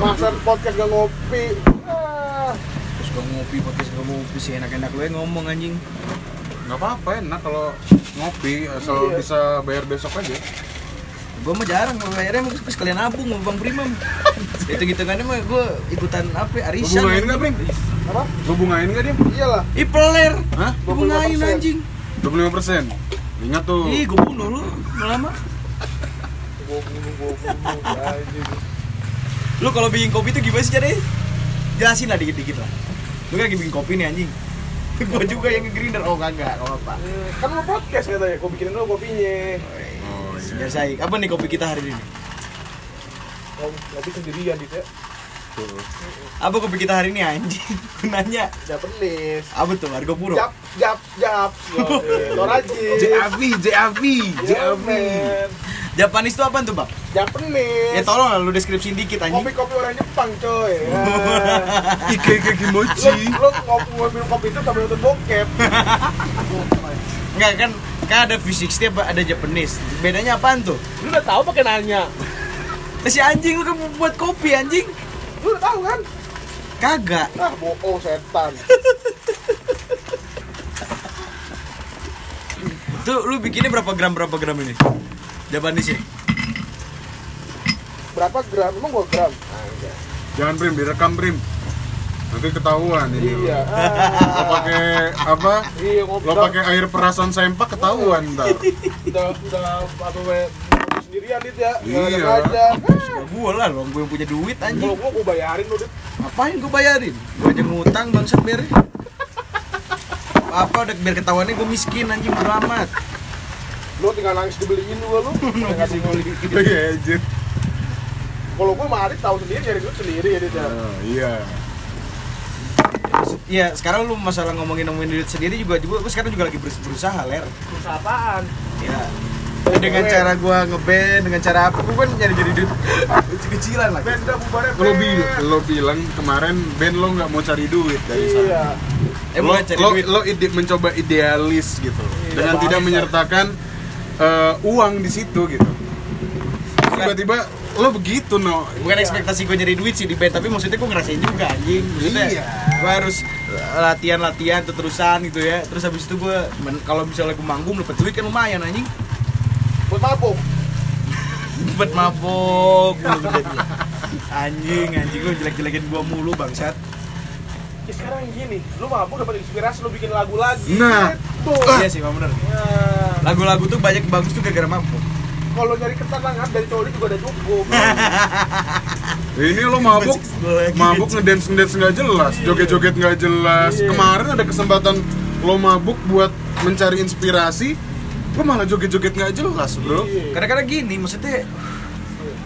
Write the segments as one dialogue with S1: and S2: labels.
S1: masa podcast gak ngopi. Ah,
S2: terus gua ngopi podcast gua ngopi. Sih enak-enak lu ya ngomong anjing.
S3: Nggak apa-apa enak kalau ngopi. Asal
S1: Iya.
S3: bisa bayar besok aja.
S2: Gua mah jarang bayarnya mau sekalian nabung mau bang primam. Itu gitu kan mah gua ikutan apa ya, arisan.
S3: bungain nggak Brim?
S1: apa?
S3: Lu bungain nggak dia?
S1: iyalah.
S2: Ih peler.
S3: Hah?
S2: Gua bungain
S1: 25%.
S2: anjing.
S3: 25 persen. Ingat tuh.
S2: Ih gua bunuh lu. Lama
S1: gua bunuh gua bunuh anjing
S2: lu kalau bikin kopi tuh gimana sih jadi jelasin lah dikit-dikit lah. Lu kan lagi bikin kopi nih anjing. Gua juga yang nge-grinder. Oh kagak oh apa
S1: kan mau podcast katanya gua bikinin dulu kopinya.
S3: Oh iya.
S2: Saya apa nih kopi kita hari ini?
S1: Ngopi sendirian gitu ya.
S3: Tuh.
S2: Apa kopi kita hari ini anjing? Gunanya
S1: Japanese.
S2: Apa tuh harga puro?
S1: Jap jap jap. Toraji.
S3: JAV JAV JAV
S2: Japanese itu apa tuh bang
S1: Japanese.
S2: Ya tolong lah lu deskripsiin dikit anjing.
S1: Kopi kopi orang Jepang coy. Ah.
S3: Ike Ike
S1: lu
S3: Kimochi
S1: lu ngopi ngopi kopi itu sambil nonton bokep.
S2: Enggak kan kan ada V60 apa ada Japanese. Bedanya apaan tuh?
S1: Lu udah tahu pakai nanya
S2: Eh, si anjing lu kan buat kopi anjing.
S1: Lu udah tahu kan?
S2: Kagak.
S1: Ah bohong setan.
S2: Tuh lu bikinnya berapa gram berapa gram ini Japanese ya
S1: berapa gram? Emang gua gram? Anjay.
S3: jangan Brim. Direkam Brim. Nanti ketahuan ini lo.
S1: iya
S3: lo pakai apa?
S1: Iya
S3: lo pakai air perasan sempak ketahuan ntar.
S1: Udah udah apa sendirian dit ya.
S3: Iya.
S1: Aja
S2: Ya gua lah lo gue yang punya duit
S1: kalau
S2: anjing
S1: gua gua bayarin lu dit.
S2: Ngapain gue bayarin? Gue aja ngutang bangsat biar Apa udah biar ketahuannya gue miskin anjing bodo amat
S1: lu tinggal nangis dibeliin juga lu. Nggak
S2: Nangis dibeliin.
S3: Iya aja
S1: kalau gua mah tahu sendiri nyari duit sendiri ya dit ya.
S3: Oh, iya.
S2: Ya sekarang lu masalah ngomongin ngomongin duit sendiri juga juga gue sekarang juga lagi berus- berusaha ler.
S1: Usaha apaan?
S2: Ya dengan cara gua ngeband dengan cara apa gue kan nyari jadi duit. Kecil-kecilan lah.
S1: Benda bubarnya
S3: lo,
S1: band.
S3: bil lo bilang kemarin band lo nggak mau cari duit dari sana.
S1: Iya
S2: eh
S3: lo,
S2: cari
S3: lo,
S2: duit.
S3: lo ide- mencoba idealis gitu.
S1: Iya,
S3: dengan tidak menyertakan eh, uang di situ gitu. Tiba-tiba lo begitu no.
S2: Bukan ekspektasi gue nyari duit sih di band tapi maksudnya gue ngerasain juga anjing. Maksudnya
S3: Iya.
S2: gue harus latihan latihan terusan gitu ya. Terus habis itu gue kalau misalnya gue manggung dapat duit kan lumayan anjing.
S1: Buat mabuk.
S2: Buat mabok anjing anjing lu jelek jelekin gua mulu bangsat.
S1: Ya sekarang gini lu mabuk dapat inspirasi lu bikin lagu lagi.
S3: Nah.
S1: Gitu
S2: iya sih Pak bener.
S1: Ya
S2: lagu-lagu tuh banyak bagus tuh gara-gara mabok
S1: kalau nyari ketenangan dari cowok juga ada cukup.
S3: Ini lo mabuk. Mabuk ngedance ngedance nggak jelas joget-joget nggak jelas.
S1: Iya.
S3: kemarin ada kesempatan lo mabuk buat mencari inspirasi lo malah joget-joget nggak jelas bro.
S1: Iya.
S2: kadang-kadang gini maksudnya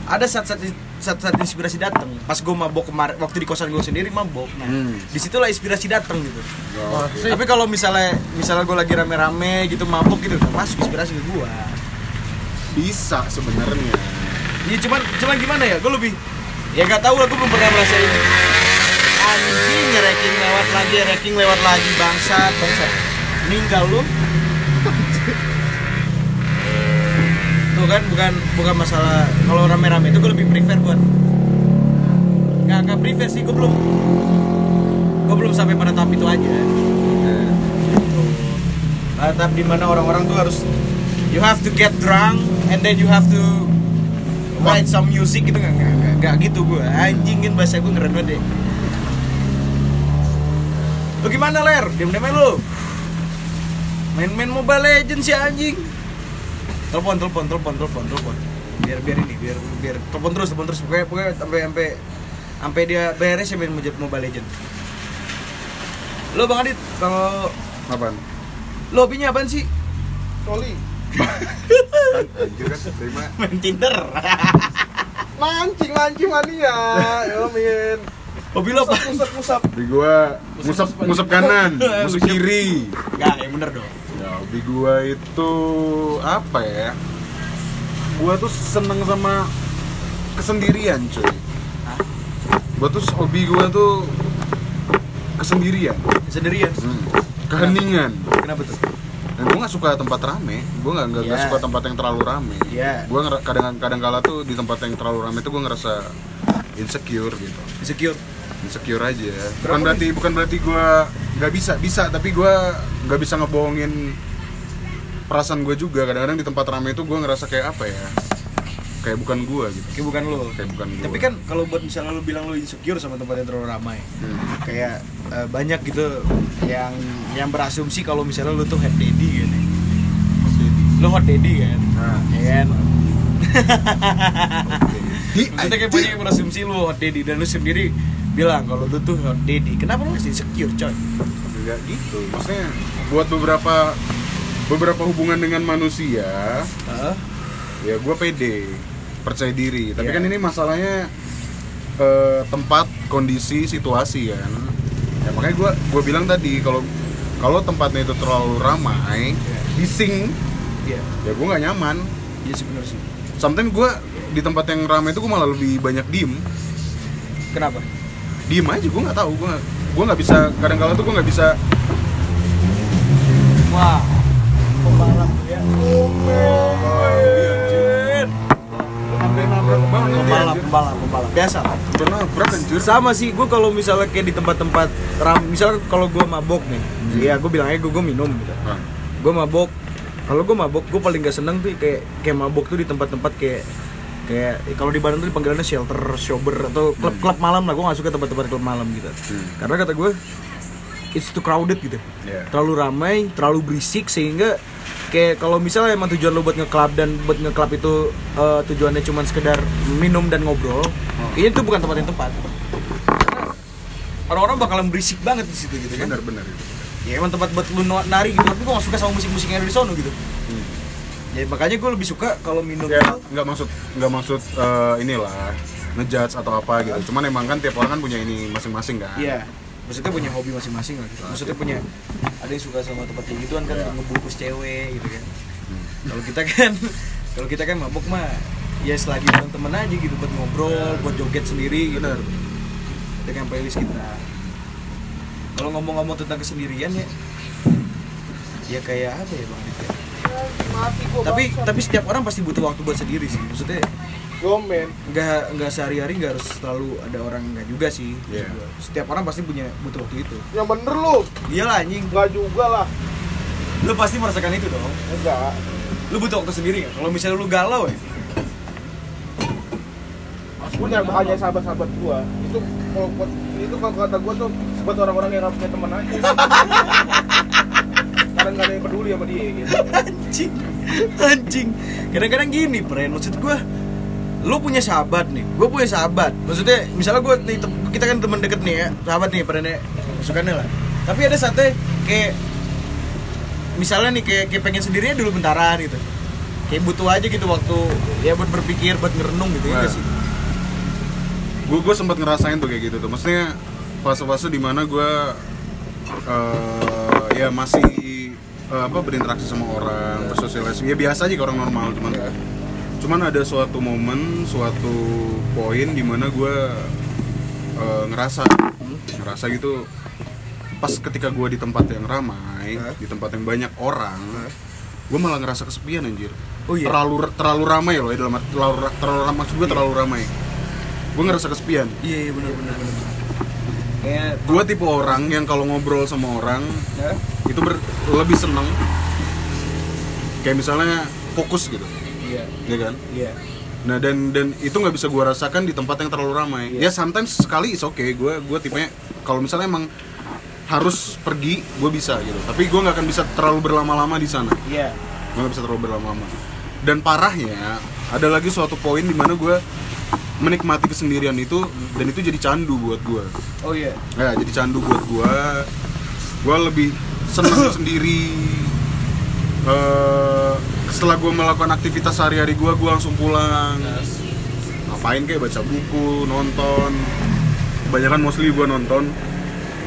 S2: ada saat-saat saat-saat inspirasi datang pas gue mabok kemarin waktu di kosan gue sendiri mabok. Nah
S3: Hmm.
S2: di situlah inspirasi datang gitu.
S3: Wah,
S2: tapi kalau misalnya misalnya gue lagi rame-rame gitu mabok gitu masuk inspirasi ke gue
S3: bisa sebenarnya.
S2: Ya cuman cuman gimana ya? Gue lebih ya gak tahu lah gue belum pernah merasain anjing ranking lewat lagi ranking lewat lagi bangsat bangsat. Meninggal lu tuh kan bukan bukan masalah. Kalau rame-rame itu gue lebih prefer buat nggak nggak prefer sih gue belum gue belum sampai pada tahap itu aja. Pada tahap di mana orang-orang tuh harus you have to get drunk and then you have to write some music gitu. Nggak nggak nggak- gitu gue anjing kan bahasa gue keren banget deh lu gimana ler? Diam diam lu. Main-main mobile legends si anjing telepon telepon telepon telepon telepon. Biar biar ini biar biar telepon terus telepon terus. Pokoknya pokoknya sampai sampai sampai dia beres ya main mobile legend. Lo bang Adit kalau
S3: apaan?
S2: lo hobinya apaan sih?
S1: Soli
S3: anjir kan terima.
S2: Main Tinder.
S1: Mancing mancing mania. Ya min
S2: hobi lo apa?
S1: Musap musap
S3: di gua ngusap ngusap kanan ngusap kiri.
S2: Enggak, yang bener dong
S3: ya hobi gua itu apa ya gua tuh seneng sama kesendirian cuy. Gua tuh hobi gua tuh kesendirian.
S2: Sendirian
S3: hmm. keheningan.
S2: Kenapa tuh?
S3: Dan gue nggak suka tempat rame. Gue nggak nggak
S2: Iya.
S3: suka tempat yang terlalu rame.
S2: Iya.
S3: gue kadang kadang kala tuh di tempat yang terlalu rame tuh gue ngerasa insecure gitu.
S2: Insecure
S3: insecure aja. Bukan
S2: Kenapa
S3: berarti bukan berarti gue nggak bisa bisa tapi gue nggak bisa ngebohongin perasaan gue juga. Kadang-kadang di tempat ramai itu gue ngerasa kayak apa ya? Kayak bukan gue gitu.
S2: Kayak bukan lo
S3: kayak bukan gue
S2: tapi kan kalau buat misalnya lu bilang lu insecure sama tempat yang terlalu ramai
S3: Hmm.
S2: kayak eh, banyak gitu yang yang berasumsi kalau misalnya lu tuh head daddy gitu. Lu hot daddy kan?
S3: Nah.
S2: ya kan? Maksudnya kayak banyak yang berasumsi lu hot daddy dan lu sendiri bilang kalau lu tuh hot daddy. Kenapa lu masih insecure coy?
S3: Nggak gitu. Maksudnya buat beberapa beberapa hubungan dengan manusia
S2: Heeh.
S3: ya gue pede percaya diri. Tapi
S2: Iya.
S3: kan ini masalahnya eh, tempat kondisi situasi kan? Ya makanya gue gue bilang tadi kalau kalau tempatnya itu terlalu ramai
S2: Iya.
S3: bising
S2: iya.
S3: ya gue nggak nyaman.
S2: Iya sih benar sih.
S3: Sometimes gue di tempat yang ramai itu gue malah lebih banyak diem.
S2: Kenapa
S3: diem aja gue nggak tahu. Gue gue nggak bisa kadang kala tuh gue nggak bisa
S2: wah. Pembalap ya. Pembalap pembalap. Pembalap biasa.
S3: Nabrak anjir.
S2: Sama sih gue kalau misalnya kayak di tempat-tempat ram misalnya kalau gue mabok nih. Ya gue bilang aja gue minum. Gitu
S3: Nah,
S2: gue mabok. Kalau gue mabok gue paling gak seneng tuh kayak kayak mabok tuh di tempat-tempat kayak kayak kalau di Bandung tuh panggilannya shelter sober atau klub klub malam lah. Gue gak suka tempat-tempat klub malam gitu.
S3: Hmm.
S2: karena kata gue it's too crowded gitu.
S3: Iya.
S2: terlalu ramai terlalu berisik sehingga kayak kalau misalnya emang tujuan lo buat ngeklub dan buat ngeklub itu eh, tujuannya cuma sekedar minum dan ngobrol ini tuh bukan tempat yang tepat. Orang-orang bakalan berisik banget di situ gitu kan.
S3: Benar benar. Itu
S2: ya emang tempat buat lu nari gitu. Tapi gue gak suka sama musik-musik yang ada di sono gitu.
S3: Hmm.
S2: Ya makanya gue lebih suka kalau minum
S3: ya nggak maksud nggak maksud eh, inilah ngejudge atau apa gitu cuman emang kan tiap orang kan punya ini masing-masing kan
S2: iya maksudnya punya hobi masing-masing lah gitu. maksudnya punya ada yang suka sama tempat kayak gituan kan
S3: Iya.
S2: ngebungkus cewek gitu kan
S3: Hmm.
S2: kalau kita kan kalau kita kan mabuk mah ya selagi bareng temen aja gitu buat ngobrol buat joget sendiri gitu
S3: Bener.
S2: dengan playlist kita kalau ngomong-ngomong tentang kesendirian ya ya kayak apa ya bang Adit ya? Tapi tapi setiap orang pasti butuh waktu buat sendiri sih. Maksudnya
S1: gomen.
S2: nggak nggak sehari-hari nggak harus selalu ada orang nggak juga sih.
S3: Iya.
S2: gua. setiap orang pasti punya butuh waktu itu.
S1: Yang bener lu.
S2: Iyalah anjing.
S1: Nggak juga lah.
S2: Lu pasti merasakan itu dong.
S1: Enggak.
S2: Lu butuh waktu sendiri nggak? Kalau misalnya lu galau ya?
S1: Punya hanya sahabat-sahabat gua. Itu kalau itu kalau kata gua tuh buat orang-orang yang nggak punya teman aja nggak ada yang peduli sama dia gitu.
S2: Anjing. Anjing. Kadang-kadang gini friend maksud gua lu punya sahabat nih. Gue punya sahabat. Maksudnya misalnya gue nih kita kan teman deket nih ya sahabat nih friend sukannya lah. Tapi ada saatnya kayak misalnya nih kayak, kayak pengen sendirinya dulu bentaran gitu. Kayak butuh aja gitu waktu ya buat berpikir buat ngerenung gitu ya
S3: Nah.
S2: nggak sih?
S3: Gue gue sempat ngerasain tuh kayak gitu tuh. Maksudnya fase-fase di mana gue eh ya masih eh, apa berinteraksi sama orang bersosialisasi. Ya biasa aja kayak orang normal cuman
S2: Iya.
S3: cuman ada suatu momen suatu poin di mana gue eh, ngerasa ngerasa gitu pas ketika gue di tempat yang ramai
S2: Hah?
S3: di tempat yang banyak orang gue malah ngerasa kesepian anjir.
S2: Oh iya?
S3: terlalu terlalu ramai loh ya dalam terlalu terlalu ramai maksud gue terlalu ramai. Gue ngerasa kesepian.
S2: Iya iya benar benar benar kayak
S3: gue tipe orang yang kalau ngobrol sama orang
S2: ya,
S3: itu ber- lebih seneng. Kayak misalnya fokus gitu.
S2: Iya.
S3: Ya kan?
S2: Iya.
S3: Nah dan dan itu nggak bisa gue rasakan di tempat yang terlalu ramai.
S2: Iya.
S3: ya sometimes sekali is oke gue gue tipenya kalau misalnya emang harus pergi gue bisa gitu. Tapi gue nggak akan bisa terlalu berlama-lama di sana.
S2: Iya.
S3: Gue nggak bisa terlalu berlama-lama. Dan parahnya ada lagi suatu poin di mana gue menikmati kesendirian itu dan itu jadi candu buat gue
S2: oh iya
S3: Ya, jadi candu buat gua. Gua lebih seneng sendiri. Eh, setelah gua melakukan aktivitas sehari-hari gua, gua langsung pulang. Ngapain kayak baca buku, nonton. Kebanyakan mostly gua nonton,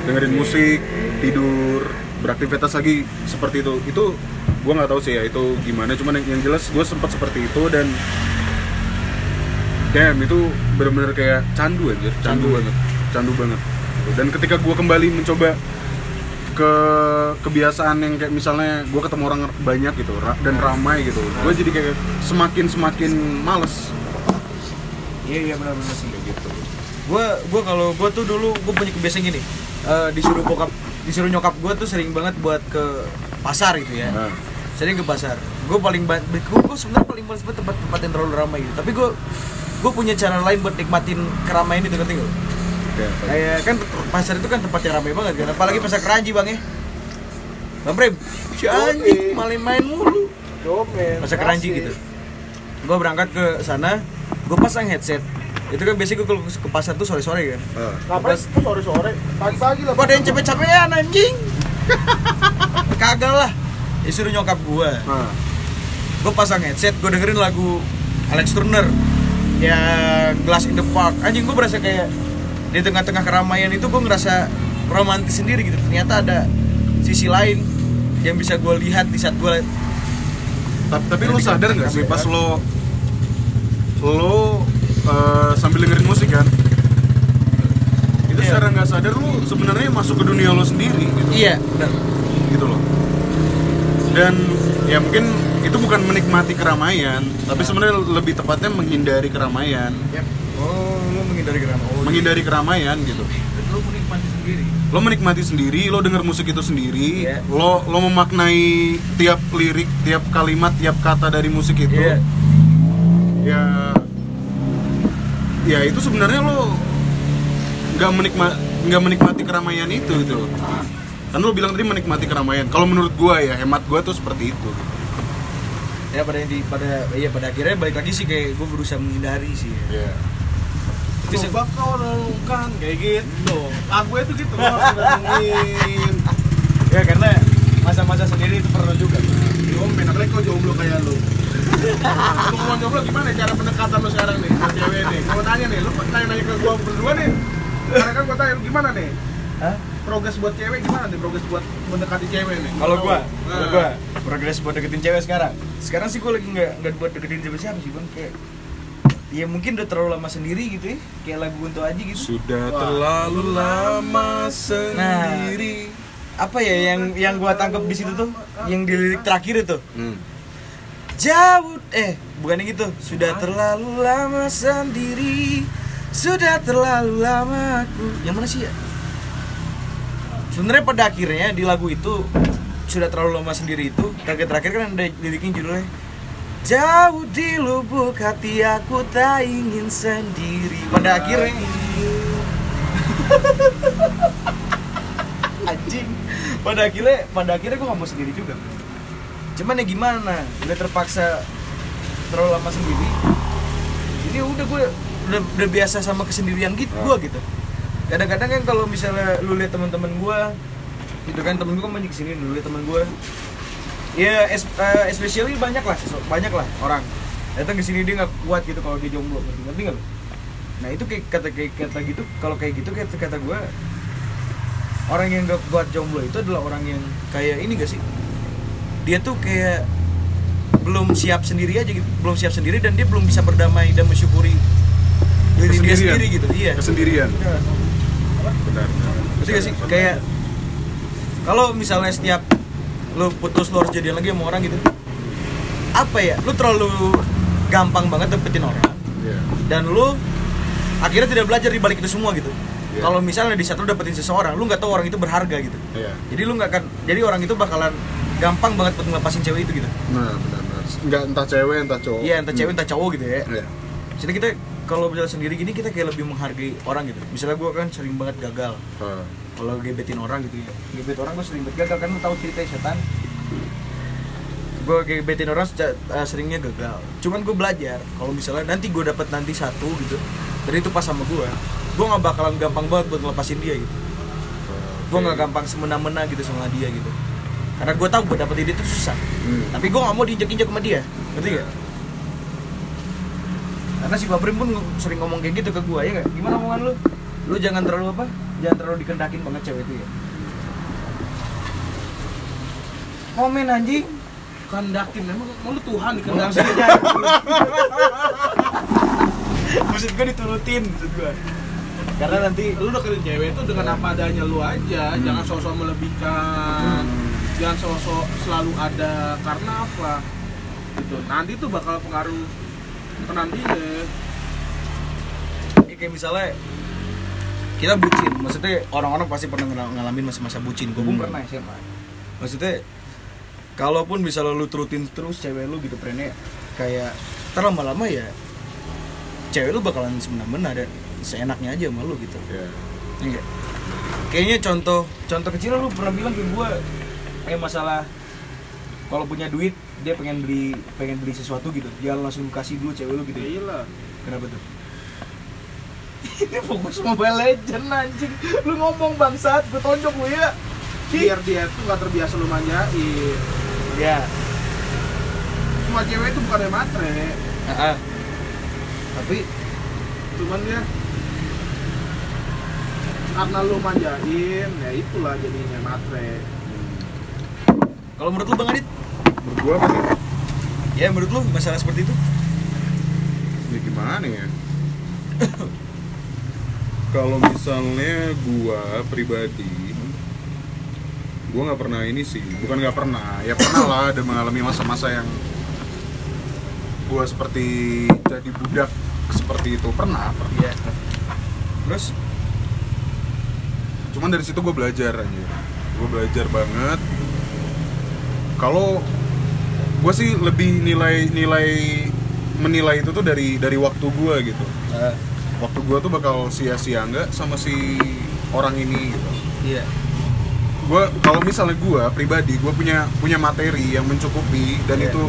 S3: dengerin musik, tidur, beraktivitas lagi seperti itu. Itu gua nggak tahu sih ya itu gimana. Cuman yang, yang jelas gua sempat seperti itu dan damn itu bener-bener kayak candu aja, candu, banget, candu banget. Dan ketika gua kembali mencoba ke kebiasaan yang kayak misalnya gua ketemu orang banyak gitu dan ramai gitu, gue jadi kayak semakin semakin males.
S2: Iya iya benar benar sih.
S3: Kayak gitu.
S2: gue gue kalau gue tuh dulu gue punya kebiasaan gini. Eh, disuruh bokap disuruh nyokap gue tuh sering banget buat ke pasar gitu ya.
S3: Nah.
S2: sering ke pasar. Gue paling gue, gue sebenarnya paling males banget tempat-tempat yang terlalu ramai gitu. Tapi gue gue punya cara lain buat nikmatin keramaian itu ngerti?
S3: Oke.
S2: kayak kan pasar itu kan tempat yang ramai banget kan apalagi pasar keranji bang ya bang Prem si anjing malah main mulu
S1: Domen.
S2: pasar keranji gitu gue berangkat ke sana gue pasang headset itu kan biasanya gue kalau ke pasar tuh sore-sore kan
S3: Ah.
S1: Ngapain tuh sore-sore? Pagi-pagi lah.
S2: pada yang capek-capekan anjing kagak lah ya suruh nyokap gue gue pasang headset gue dengerin lagu Alex Turner ya Glass in the Park anjing gue berasa kayak di tengah-tengah keramaian itu gue ngerasa romantis sendiri gitu ternyata ada sisi lain yang bisa gue lihat di saat gue
S3: Ta- Tapi lo sadar nggak sih pas lo lo eh, sambil dengerin musik kan? Itu
S2: Iya.
S3: secara nggak sadar lo sebenarnya masuk ke dunia lo sendiri gitu,
S2: iya benar
S3: gitu loh. Dan ya mungkin itu bukan menikmati keramaian, tapi sebenarnya lebih tepatnya menghindari keramaian,
S2: oh lu menghindari keramaian oh,
S3: menghindari keramaian gitu.
S2: lu menikmati sendiri
S3: Lo menikmati sendiri, lo denger musik itu sendiri,
S2: Iya.
S3: lo lo memaknai tiap lirik, tiap kalimat, tiap kata dari musik itu.
S2: Iya.
S3: ya ya itu sebenarnya lo nggak menikmati nggak menikmati keramaian itu gitu kan lo bilang tadi menikmati keramaian kalau menurut gua ya hemat gua tuh seperti itu
S2: ya pada di pada iya pada akhirnya balik lagi sih kayak gue berusaha menghindari sih
S3: ya
S2: Bisa-
S1: Coba kau renungkan kayak gitu. Lagu itu gitu renungin.
S2: ya karena masa-masa sendiri itu perlu juga
S1: Diomen, apalagi kau jomblo kayak lu. Lu mau jomblo gimana cara pendekatan lu sekarang nih ke cewek nih? Gua tanya nih, lu tanya-nanya ke gua berdua nih. Sekarang kan gua tanya lu gimana nih?
S2: Hah?
S1: Progres buat cewek gimana nih? Progres buat mendekati cewek nih?
S2: Kalau gua,
S1: Nah.
S2: kalau gua progres buat deketin cewek sekarang. Sekarang sih gua lagi nggak nggak buat deketin siapa siapa sih bang kayak ya mungkin udah terlalu lama sendiri gitu ya kayak lagu untuk aja gitu
S3: sudah
S1: Wah.
S3: terlalu lama sendiri
S2: apa ya yang yang gua tangkap di situ tuh yang di lirik terakhir itu
S3: Hmm.
S2: jauh eh bukannya gitu sudah terlalu lama sendiri sudah terlalu lama aku yang mana sih ya sebenarnya pada akhirnya di lagu itu sudah terlalu lama sendiri itu terakhir terakhir kan ada liriknya judulnya jauh di lubuk hati aku tak ingin sendiri. Pada akhirnya. Anjing. Pada akhirnya pada akhirnya gue gak mau sendiri juga. Cuman ya gimana? Udah terpaksa terlalu lama sendiri. Ini udah gue udah, udah biasa sama kesendirian gitu
S3: Ah.
S2: gue gitu kadang-kadang kan kalau misalnya lu lihat teman-teman gue gitu kan temen gue kan banyak ke sini dulu lihat temen gue ya es, eh, especially banyak lah banyak lah orang. Datang ke sini dia nggak kuat gitu kalau dia jomblo ngerti ngerti nggak nah itu kayak kata kayak kata gitu kalau kayak gitu kata kata gue orang yang gak kuat jomblo itu adalah orang yang kayak ini gak sih? Dia tuh kayak belum siap sendiri aja gitu belum siap sendiri dan dia belum bisa berdamai dan mensyukuri diri dia sendiri gitu iya.
S3: Kesendirian
S2: Iya.
S3: benar
S2: Ngerti gak sih? Kayak kalau misalnya setiap lu putus lu harus jadian lagi sama orang gitu apa ya lu terlalu gampang banget dapetin orang
S3: Iya.
S2: dan lu akhirnya tidak belajar di balik itu semua gitu
S3: Iya.
S2: kalau misalnya di saat lu dapetin seseorang lu nggak tahu orang itu berharga gitu
S3: Iya.
S2: jadi lu nggak akan jadi orang itu bakalan gampang banget buat ngelepasin cewek itu gitu
S3: Nah, benar benar. Enggak entah cewek entah cowok.
S2: iya entah cewek entah cowok gitu ya
S3: Iya.
S2: jadi kita kalau misalnya sendiri gini kita kayak lebih menghargai orang gitu. Misalnya gua kan sering banget gagal.
S3: Ah.
S2: kalau gebetin orang gitu ya. Gebet orang gue sering banget gagal kan lu tahu cerita setan? Gue gebetin orang eh, seringnya gagal. Cuman gue belajar kalau misalnya nanti gue dapet nanti satu gitu dan itu pas sama gue gue nggak bakalan gampang banget buat ngelepasin dia gitu. Gue nggak gampang semena-mena gitu sama dia gitu. Karena gue tahu gue dapetin dia itu susah.
S3: Hmm.
S2: tapi gue nggak mau diinjek-injek sama dia. Ngerti gak? Karena si Babrim pun sering ngomong kayak gitu ke gue ya gak? gimana omongan lu? lu jangan terlalu apa? jangan terlalu dikendakin banget cewek itu ya komen anjing
S1: Kandakin emang mau lu Tuhan
S2: maksudnya maksud gue diturutin maksud gue karena nanti
S1: lu deketin cewek itu dengan apa adanya lu aja, jangan sosok melebihkan. Jangan sosok selalu ada karena apa? Gitu. Nanti tuh bakal pengaruh ke nantinya.
S2: ya kayak misalnya kita bucin maksudnya orang-orang pasti pernah ngal- ngalamin masa-masa bucin gue pun
S3: Hmm.
S2: pernah SMA maksudnya kalaupun bisa lu terutin terus cewek lu gitu trennya kayak ntar lama-lama ya cewek lu bakalan semena-mena dan seenaknya aja sama lu gitu
S3: ya
S2: Enggak. Kayaknya contoh contoh kecil lu pernah bilang ke gua kayak masalah kalau punya duit dia pengen beli pengen beli sesuatu gitu. Jangan langsung kasih dulu cewek lu gitu.
S1: Ya iyalah.
S2: kenapa tuh? Ini fokus mobile legend anjing. Lu ngomong bangsat. Gue tonjok lu ya
S1: Biar dia tuh nggak terbiasa lu manjain.
S2: ya
S1: Semua cewek itu bukan yang matre,
S2: tapi
S1: cuman dia karena lu manjain, ya itulah jadinya matre.
S2: kalau menurut lu bang Adit
S3: menurut gua apa sih?
S2: Ya menurut lu masalah seperti itu?
S3: Ya gimana ya? Kalau misalnya gua pribadi gua nggak pernah ini sih. Bukan nggak pernah. Ya pernah lah ada mengalami masa-masa yang gua seperti jadi budak seperti itu. Pernah pernah.
S2: Iya. terus
S3: cuman dari situ gue belajar aja gue belajar banget. Kalau gue sih lebih nilai nilai menilai itu tuh dari dari waktu gue gitu.
S2: Eh,
S3: waktu gue tuh bakal sia-sia nggak sama si orang ini gitu.
S2: Iya.
S3: Gue kalau misalnya gue pribadi gue punya punya materi yang mencukupi dan
S2: Iya.
S3: itu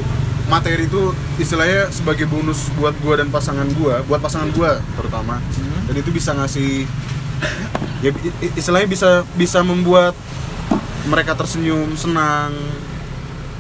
S3: materi itu istilahnya sebagai bonus buat gue dan pasangan gue buat pasangan gue terutama.
S2: Hmm.
S3: dan itu bisa ngasih ya istilahnya bisa bisa membuat mereka tersenyum senang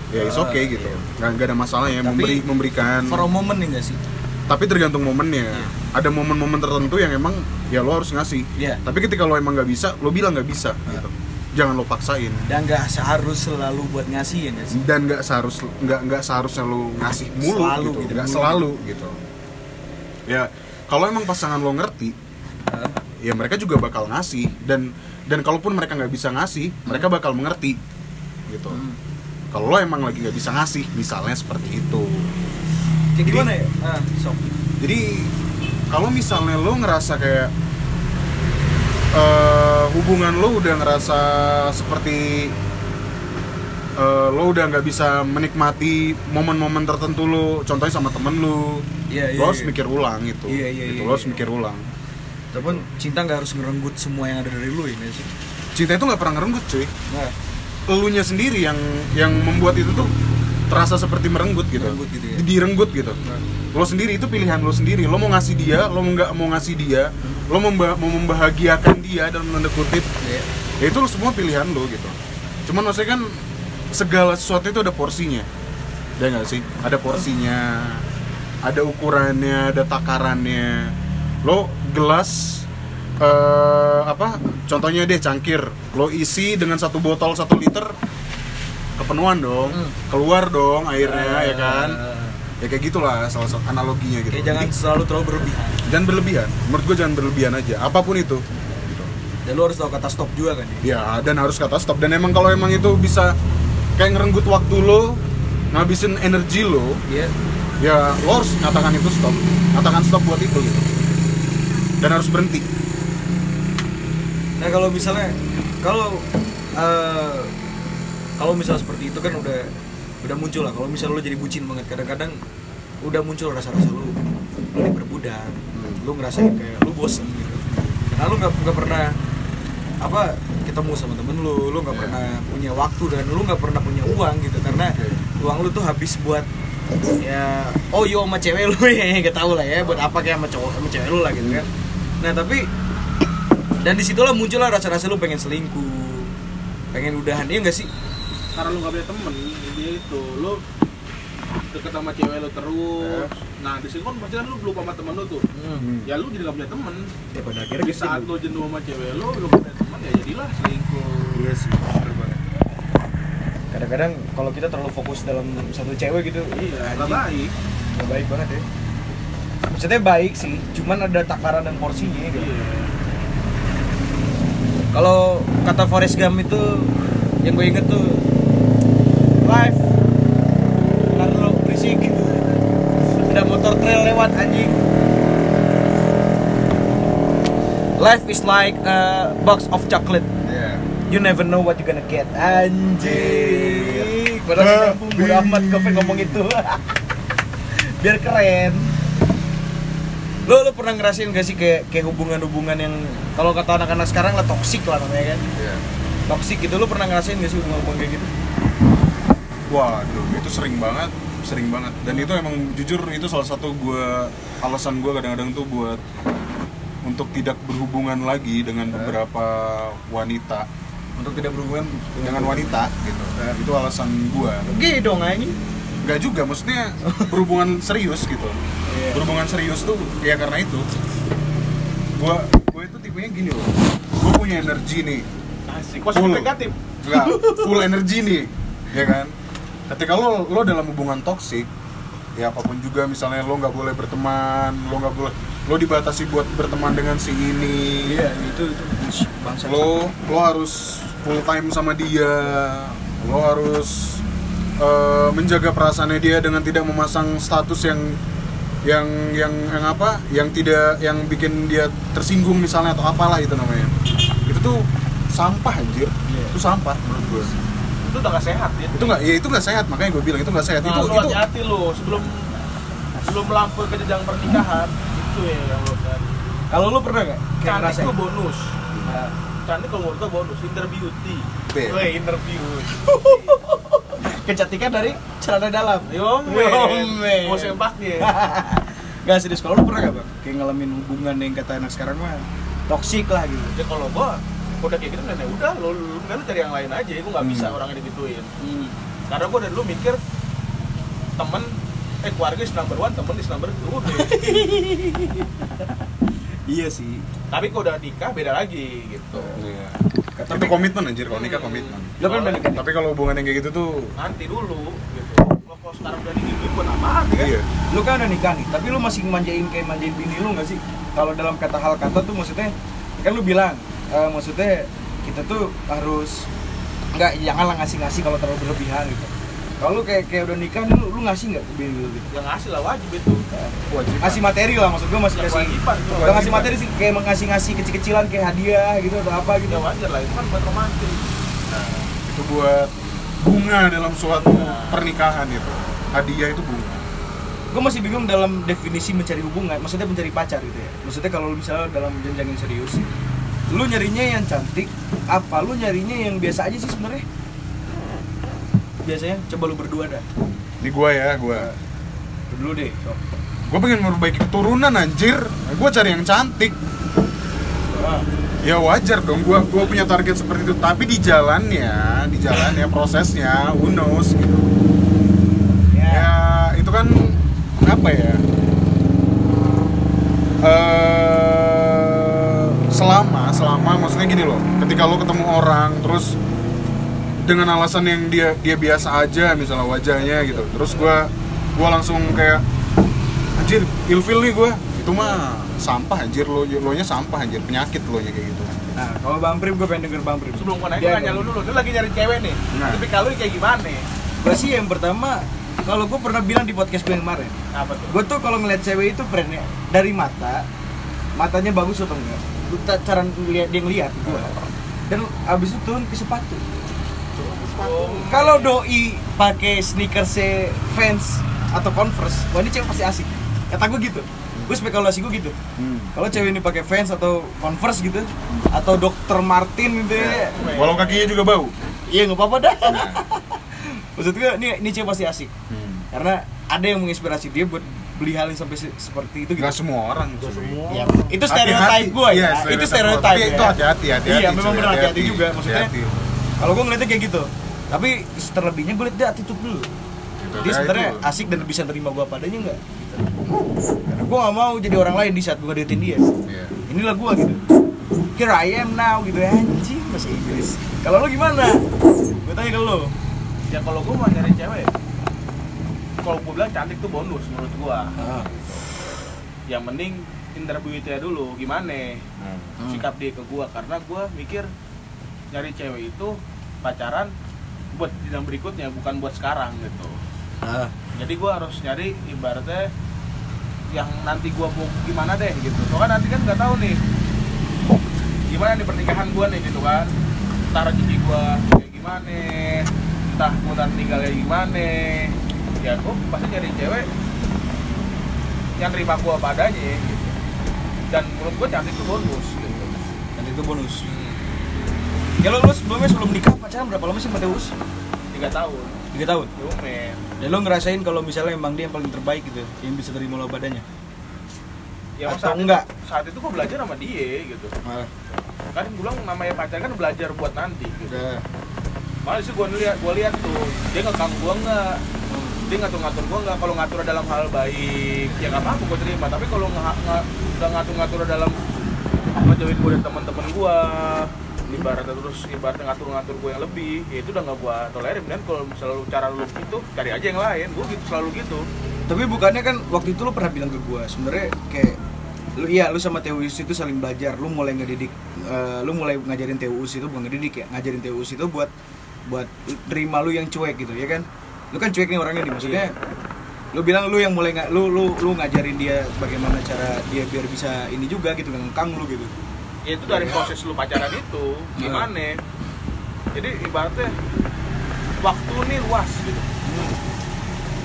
S3: ya is
S2: Ah,
S3: okay gitu
S2: iya.
S3: nggak nggak ada masalah ya
S2: Tapi,
S3: memberi memberikan
S2: for a moment nih gak sih
S3: tapi tergantung momennya
S2: Iya.
S3: ada momen-momen tertentu yang emang ya lo harus ngasih
S2: Iya.
S3: tapi ketika lo emang nggak bisa lo bilang nggak bisa
S2: Ah.
S3: gitu jangan lo paksain
S2: dan gak seharus selalu buat ngasih ya gak sih
S3: dan nggak seharus nggak nggak seharusnya lo ngasih mulu
S2: Selalu
S3: gitu
S2: gitu,
S3: nggak
S2: mulu.
S3: selalu gitu ya kalau emang pasangan lo ngerti
S2: Eh,
S3: ya mereka juga bakal ngasih dan dan kalaupun mereka nggak bisa ngasih mereka bakal mengerti gitu
S2: Hmm.
S3: Kalau lo emang lagi nggak bisa ngasih misalnya seperti itu.
S2: Kayak
S3: Jadi-
S2: gimana ya? Ah, sok.
S3: Jadi kalau misalnya lo ngerasa kayak eh, hubungan lo udah ngerasa seperti eh, lo udah nggak bisa menikmati momen-momen tertentu lo contohnya sama temen lo
S2: Iya, iya,
S3: lo harus
S2: iya.
S3: mikir ulang itu
S2: Iya, iya,
S3: Gitu,
S2: iya,
S3: lo harus
S2: iya.
S3: mikir ulang.
S2: Ataupun cinta nggak harus ngerenggut semua yang ada dari ya nggak sih?
S3: cinta itu nggak pernah ngerenggut cuy.
S2: Nah,
S3: elunya sendiri yang yang membuat itu tuh terasa seperti merenggut gitu.
S2: Merenggut gitu ya.
S3: direnggut gitu.
S2: Nah.
S3: lo sendiri itu pilihan lo sendiri. Lo mau ngasih dia lo mau nggak mau ngasih dia lo mau, memba- mau membahagiakan dia dalam tanda kutip
S2: Iya.
S3: ya itu lo semua pilihan lo gitu. Cuman maksudnya kan segala sesuatu itu ada porsinya. Ya nggak sih? Ada porsinya ada ukurannya ada takarannya. Lo gelas eh, apa contohnya deh cangkir. Lo isi dengan satu botol satu liter kepenuhan dong.
S2: Hmm.
S3: keluar dong airnya ya kan? Ya kayak gitulah salah satu analoginya gitu.
S2: Kayak jangan
S3: Jadi,
S2: selalu terlalu berlebihan.
S3: jangan berlebihan. Menurut gue jangan berlebihan aja. Apa pun itu. Gitu.
S2: Dan lu harus tahu kata stop juga kan ya.
S3: ya dan harus kata stop. Dan emang kalau emang itu bisa kayak ngerenggut waktu lo ngabisin energi lo
S2: Iya.
S3: ya lo harus katakan itu stop. Katakan stop buat itu gitu. Dan harus berhenti
S2: Nah kalau misalnya kalau eh, kalau misalnya seperti itu kan udah udah muncul lah. Kalau misalnya lu jadi bucin banget kadang-kadang udah muncul rasa-rasa lu lu diperbudak, lu ngerasain kayak lu bosen gitu. Karena lu nggak nggak pernah apa ketemu sama temen lu, lu nggak
S3: Iya.
S2: pernah punya waktu dan lu nggak pernah punya uang gitu karena uang lu tuh habis buat ya oh yo sama cewek lu ya gak tau lah ya buat apa kayak sama cowok sama cewek lu lah gitu kan nah tapi dan di situlah muncullah rasa-rasa lu pengen selingkuh pengen udahan iya gak sih?
S1: Karena lu gak punya temen jadi itu lu deket sama cewek lu terus. Nah di sini kan pasti kan lu lupa sama temen lu tuh. Ya lu jadi gak punya temen.
S2: Ya pada akhirnya
S1: di
S2: gitu.
S1: saat lu jenuh sama cewek lu lu gak punya temen ya jadilah selingkuh.
S2: Iya sih kadang-kadang kalau kita terlalu fokus dalam satu cewek gitu
S1: iya gak baik.
S2: Nggak baik banget ya. Maksudnya baik sih cuman ada takaran dan porsinya. Gitu
S1: iya
S2: Kalau kata Forrest Gump itu yang gue inget tuh live Carlo berisik. Ada motor trail lewat anjing. Life is like a box of chocolate.
S3: Iya.
S2: you never know what you gonna get anjing. Padahal nyambung bodo amat gue ngomong itu? Biar keren lo lo pernah ngerasain gak sih kayak kayak hubungan-hubungan yang kalau kata anak-anak sekarang lah toksik lah namanya kan
S3: Iya.
S2: toksik gitu lo pernah ngerasain gak sih hubungan-hubungan kayak gitu
S3: Waduh, itu sering banget, sering banget. Dan itu emang jujur itu salah satu gua alasan gua kadang-kadang tuh buat untuk tidak berhubungan lagi dengan beberapa wanita,
S2: untuk tidak berhubungan
S3: dengan wanita gitu. Itu alasan gua.
S2: gay dong anjing
S3: Enggak juga, maksudnya berhubungan serius gitu.
S2: Iya.
S3: Berhubungan serius tuh ya karena itu. Gua gua itu tipenya gini loh. Gua punya energi nih,
S1: Asik. Positif
S3: Full.
S1: negatif.
S3: Enggak, full energi nih, ya kan? Ketika lo lo dalam hubungan toksik, ya apa pun juga misalnya lo nggak boleh berteman, lo nggak boleh lo dibatasi buat berteman dengan si ini.
S2: iya itu itu bangsa
S3: Lo lo harus full time sama dia. Lo harus eh, menjaga perasaannya dia dengan tidak memasang status yang yang yang yang apa? Yang tidak yang bikin dia tersinggung misalnya atau apalah itu namanya. Itu tuh sampah anjir.
S2: Iya.
S3: Itu sampah menurut gue
S1: Itu udah gak sehat ya.
S3: itu nggak ya itu nggak sehat makanya gue bilang itu nggak sehat
S1: Nah,
S3: itu
S1: lu
S3: itu
S1: hati-hati lu sebelum sebelum melampaui ke jenjang pernikahan itu ya yang kan.
S2: kalau lo pernah gak kayak
S1: Cantik itu bonus.
S2: Nah,
S1: Cantik kalau menurut gua bonus, inner beauty.
S3: Be.
S1: Weh, inner beauty.
S2: kecantikan dari celana dalam
S1: Yo,
S2: men.
S1: men. Mau sempaknya.
S2: Gak serius, kalau lu pernah gak bang? Kayak ngalamin hubungan yang kata anak sekarang mah toksik lah gitu
S1: Ya kalau gua udah kayak gitu nenek udah lu lu kan lu cari yang lain aja gua nggak bisa
S3: Hmm.
S1: orangnya digituin karena gua dari dulu mikir temen eh keluarga is number one temen is number two udah
S2: Iya sih
S1: tapi kalau udah nikah beda lagi gitu
S3: Iya. Tapi komitmen anjir kalau nikah komitmen.
S2: Lo kan udah nikah? Nih?
S3: tapi kalau hubungan yang kayak gitu tuh
S1: nanti dulu gitu. Lo kalau sekarang udah digituin buat apaan ya
S3: iya.
S2: Lu kan udah nikah nih, tapi lu masih manjain kayak manjain bini lu gak sih? Kalau dalam kata hal kata tuh maksudnya Kan lu bilang, eh, maksudnya kita tuh harus nggak janganlah ngasih-ngasih kalau terlalu berlebihan gitu kalau lu kayak kayak udah nikah nih, lu, lu ngasih nggak ke bini lu gitu
S1: yang ngasih lah wajib itu.
S3: Wajib.
S2: Ngasih materi lah maksud gua masih
S1: Ya,
S2: kasih ngasih
S3: kewajiban.
S2: materi sih kayak ngasih ngasih kecil-kecilan kayak hadiah gitu atau apa gitu.
S1: Ya wajar lah itu kan buat romantis.
S3: Itu buat bunga dalam suatu pernikahan itu. Hadiah itu bunga.
S2: Gue masih bingung dalam definisi mencari hubungan maksudnya mencari pacar gitu ya. Maksudnya kalau lu misalnya dalam jenjang yang serius lu nyarinya yang cantik apa? Lu nyarinya yang biasa aja sih sebenarnya biasanya? Coba lu berdua dah.
S3: Ini gua ya gua.
S2: Lu dulu deh sok.
S3: gua pengen memperbaiki keturunan anjir. Gua cari yang cantik.
S2: Ah,
S3: ya wajar dong gua gua punya target seperti itu. Tapi di jalannya di jalannya prosesnya who knows gitu.
S2: Ya.
S3: ya itu kan apa ya? Eh selama selama maksudnya gini loh. Ketika lo ketemu orang terus dengan alasan yang dia dia biasa aja misalnya wajahnya gitu. Terus gua gua langsung kayak anjir ilfil nih gua. Itu mah sampah anjir. Lo lo nya sampah anjir. Penyakit lo nya kayak gitu.
S2: Nah kalau bang Prim gue pengen denger bang Prim.
S1: Sebelum gua nanya
S2: Dia
S1: nanya lu dulu. Lu lagi nyari cewek nih.
S3: Nah.
S1: tapi kalau kayak gimana?
S2: Gue sih yang pertama kalau gue pernah bilang di podcast gue yang kemarin
S1: apa tuh?
S2: gue tuh kalau ngeliat cewek itu brandnya dari mata matanya bagus atau enggak? Lu cara ngeliat dia ngeliat gue dan abis itu turun ke sepatu kalau doi pakai sneakers fans atau converse wah ini cewek pasti asik. Kata gue gitu. Gue spekulasi gue gitu. Kalau cewek ini pakai fans atau converse gitu atau Dr. Martin gitu ya
S3: walau kakinya juga bau.
S2: Iya nggak apa-apa dah. Maksud gue ini ini cewek pasti asik. Karena ada yang menginspirasi dia buat beli hal yang sampai se- seperti itu gitu.
S3: Nggak semua orang cuy.
S2: Ya, itu stereotype gue ya.
S3: Iya,
S2: itu
S3: stereotype. Tapi
S2: ya.
S3: itu hati-hati, hati-hati,
S2: Iya, memang benar hati-hati juga. Maksudnya. Kalau gue ngeliatnya kayak gitu. Tapi terlebihnya gue liat dia attitude dulu.
S3: Gitu.
S2: Dia
S3: Ya,
S2: sebenarnya
S3: itu.
S2: asik dan bisa terima gue padanya enggak? Karena gue gak mau jadi orang lain di saat gue deketin dia.
S3: Iya.
S2: Inilah gue gitu. Here I am now gitu anjing bahasa Inggris. Kalau lo gimana? Gue tanya ke lo.
S1: ya kalau gua mau nyari cewek kalau gua bilang cantik tuh bonus menurut gua
S2: Ah.
S1: yang penting interviewnya dulu gimana
S2: Hmm.
S1: sikap dia ke gua karena gua mikir nyari cewek itu pacaran buat jenjang berikutnya bukan buat sekarang gitu
S2: Ah.
S1: jadi gua harus nyari ibaratnya yang nanti gua mau gimana deh gitu soalnya nanti kan nggak tahu nih gimana nih pernikahan gua nih gitu kan entah rezeki gua kayak gimana entah gua ntar tinggalnya gimana ya gua pasti nyari cewek yang terima gua apa adanya gitu. dan menurut gua cantik itu bonus gitu
S2: Dan itu bonus. Ya lo, lo sebelumnya sebelum nikah pacaran berapa lama sih sama Teus?
S1: tiga tahun
S2: Tiga tahun.
S1: lumayan
S2: Dan lo ngerasain kalau misalnya emang dia yang paling terbaik gitu, yang bisa terima lo badannya.
S1: ya
S2: Atau
S1: saat
S2: enggak?
S1: itu, saat itu gua belajar sama dia gitu
S2: Malah.
S1: kan gua bilang namanya pacar kan belajar buat nanti gitu
S2: Udah.
S1: Malah sih gue lihat, gue lihat tuh dia ngekang gue nggak, dia ngatur-ngatur gue nggak. Kalau ngatur dalam hal baik, ya nggak apa-apa gue terima. Tapi kalau nggak nggak ngatur-ngatur dalam ngejauhin gue dari teman-teman gue, ibaratnya terus ibaratnya ngatur-ngatur gue yang lebih, ya itu udah nggak gue tolerin. Dan kalau selalu cara lu gitu, cari aja yang lain. Gue gitu selalu gitu.
S2: Tapi bukannya kan waktu itu lo pernah bilang ke gua sebenarnya kayak lu iya lu sama Teus itu saling belajar lu mulai ngedidik eh, lu mulai ngajarin Teus itu bukan ngedidik ya ngajarin Teus itu buat buat terima lu yang cuek gitu ya kan lu kan cuek nih orangnya nih maksudnya lu bilang lu yang mulai nggak lu lu lu ngajarin dia bagaimana cara dia biar bisa ini juga gitu ngengkang lu gitu
S1: Ya itu dari proses lu pacaran itu, gimana? Jadi ibaratnya waktu nih luas gitu.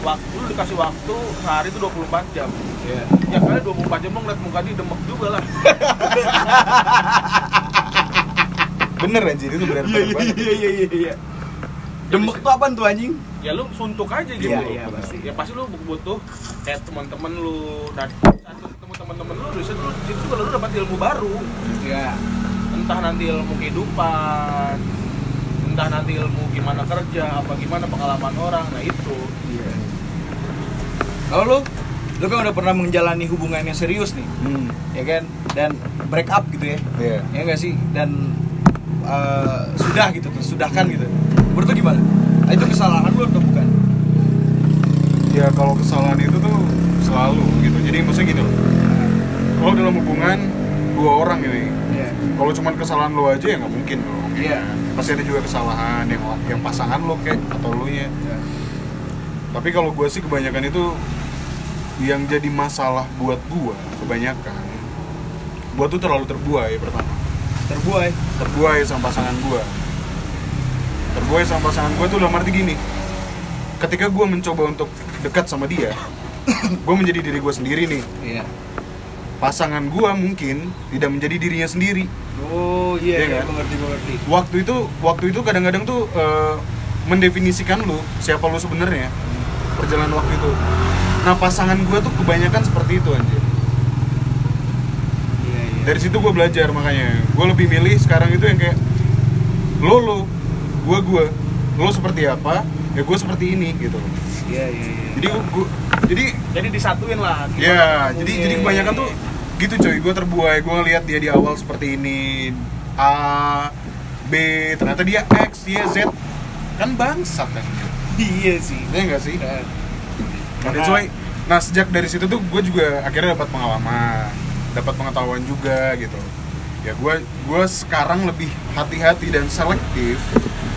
S1: Waktu lu dikasih waktu sehari itu 24 jam.
S2: ya
S1: ya kali 24 jam lo ngeliat muka dia demek juga lah
S3: bener anjir itu bener
S2: iya iya iya iya iya demek tuh apaan tuh anjing
S1: ya lu suntuk aja gitu
S2: Iya, iya, pasti.
S1: ya pasti lu butuh kayak teman-teman lu dan lu ketemu teman-teman lu di situ di situ kalau lu dapat ilmu baru
S2: ya
S1: entah nanti ilmu kehidupan entah nanti ilmu gimana kerja apa gimana pengalaman orang nah itu
S2: Iya. Kalau lu, lu kan udah pernah menjalani hubungan yang serius nih,
S3: hmm.
S2: ya kan? Dan break up gitu ya,
S3: Iya.
S2: ya enggak sih? Dan eh, sudah gitu, tersudahkan gitu. Menurut lu gimana? Itu kesalahan lu atau bukan?
S3: ya kalau kesalahan itu tuh selalu gitu jadi maksudnya gitu kalau dalam hubungan dua orang ini
S2: Iya.
S3: kalau cuman kesalahan lo aja ya nggak mungkin dong
S2: Iya.
S3: pasti ada juga kesalahan yang yang pasangan lo kayak atau lo nya
S2: Ya.
S3: tapi kalau gue sih kebanyakan itu yang jadi masalah buat gue kebanyakan gue tuh terlalu terbuai pertama
S2: Terbuai.
S3: terbuai sama pasangan gue terbuai sama pasangan gue tuh dalam arti gini ketika gue mencoba untuk dekat sama dia gue menjadi diri gue sendiri nih
S2: Iya.
S3: pasangan gue mungkin tidak menjadi dirinya sendiri
S2: Oh iya,
S3: Iya
S2: iya,
S3: kan?
S2: mengerti, mengerti.
S3: waktu itu waktu itu kadang-kadang tuh eh, mendefinisikan lu siapa lu sebenarnya perjalanan waktu itu nah pasangan gue tuh kebanyakan seperti itu anjir
S2: Iya, iya.
S3: dari situ gue belajar makanya gue lebih milih sekarang itu yang kayak lo lo gue gue lo seperti apa ya gue seperti ini gitu.
S2: Iya, iya, iya.
S3: jadi gue jadi
S1: jadi disatuin lah
S3: ya
S1: kamu
S3: jadi jadi kebanyakan tuh gitu coy. Gue terbuai gue ngeliat dia di awal seperti ini A B ternyata dia X Y Z. Kan bangsat kan?
S2: Iya sih.
S3: ya enggak sih?
S2: Nah,
S3: Nah, that's why- nah sejak dari situ tuh gue juga akhirnya dapat pengalaman, dapat pengetahuan juga gitu. Ya gue gue sekarang lebih hati-hati dan selektif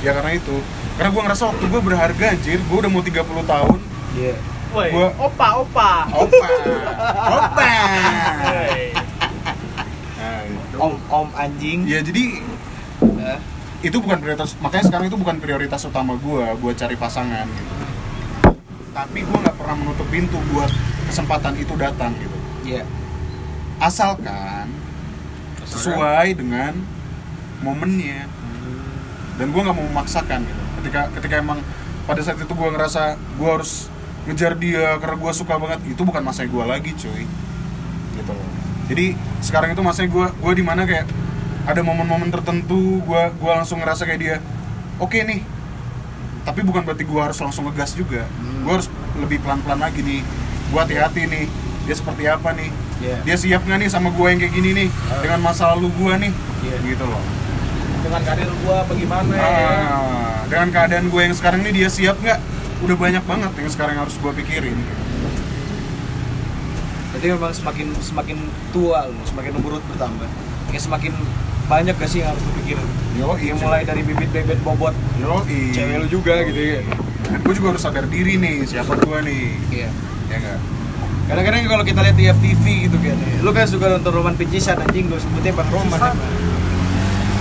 S3: ya karena itu. Karena gue ngerasa waktu gue berharga anjir, gue udah mau 30 tahun.
S2: Iya.
S1: Woi,
S3: Gua-
S1: opa opa
S3: Opa, opa. Nah, gitu.
S2: Om om anjing.
S3: Ya jadi
S2: Nah,
S3: itu bukan prioritas, makanya sekarang itu bukan prioritas utama gue buat cari pasangan gitu. Tapi gue nggak pernah menutup pintu buat kesempatan itu datang gitu.
S2: Iya.
S3: asalkan sesuai dengan momennya dan gue nggak mau memaksakan gitu. Ketika ketika emang pada saat itu gue ngerasa gue harus ngejar dia karena gue suka banget itu bukan masanya gue lagi cuy. Gitu loh. Jadi sekarang itu masanya gue gue di mana kayak ada momen-momen tertentu gue gue langsung ngerasa kayak dia oke nih. Tapi bukan berarti gue harus langsung ngegas juga. Gue harus lebih pelan-pelan lagi nih. Gue hati-hati nih. Dia seperti apa nih?
S2: Iya.
S3: dia siap nggak nih sama gue yang kayak gini nih? Dengan masa lalu gue nih?
S2: Iya.
S3: gitu loh
S1: dengan karir gua bagaimana
S3: Ah, dengan keadaan gue yang sekarang ini dia siap nggak udah banyak banget yang sekarang harus gue pikirin
S2: Jadi memang semakin semakin tua lu, semakin umur lu bertambah. Kayak semakin banyak gak sih yang harus lu pikirin?
S3: yo
S2: Yang mulai dari bibit bebet bobot
S3: yo
S2: cewek lu juga gitu ya.
S3: dan gue juga harus sadar diri nih siapa gue nih
S2: Iya.
S3: ya enggak
S2: Kadang-kadang kalau kita lihat di FTV gitu kan, lu kan suka nonton Roman Picisan anjing gue sebutnya Bang Roman.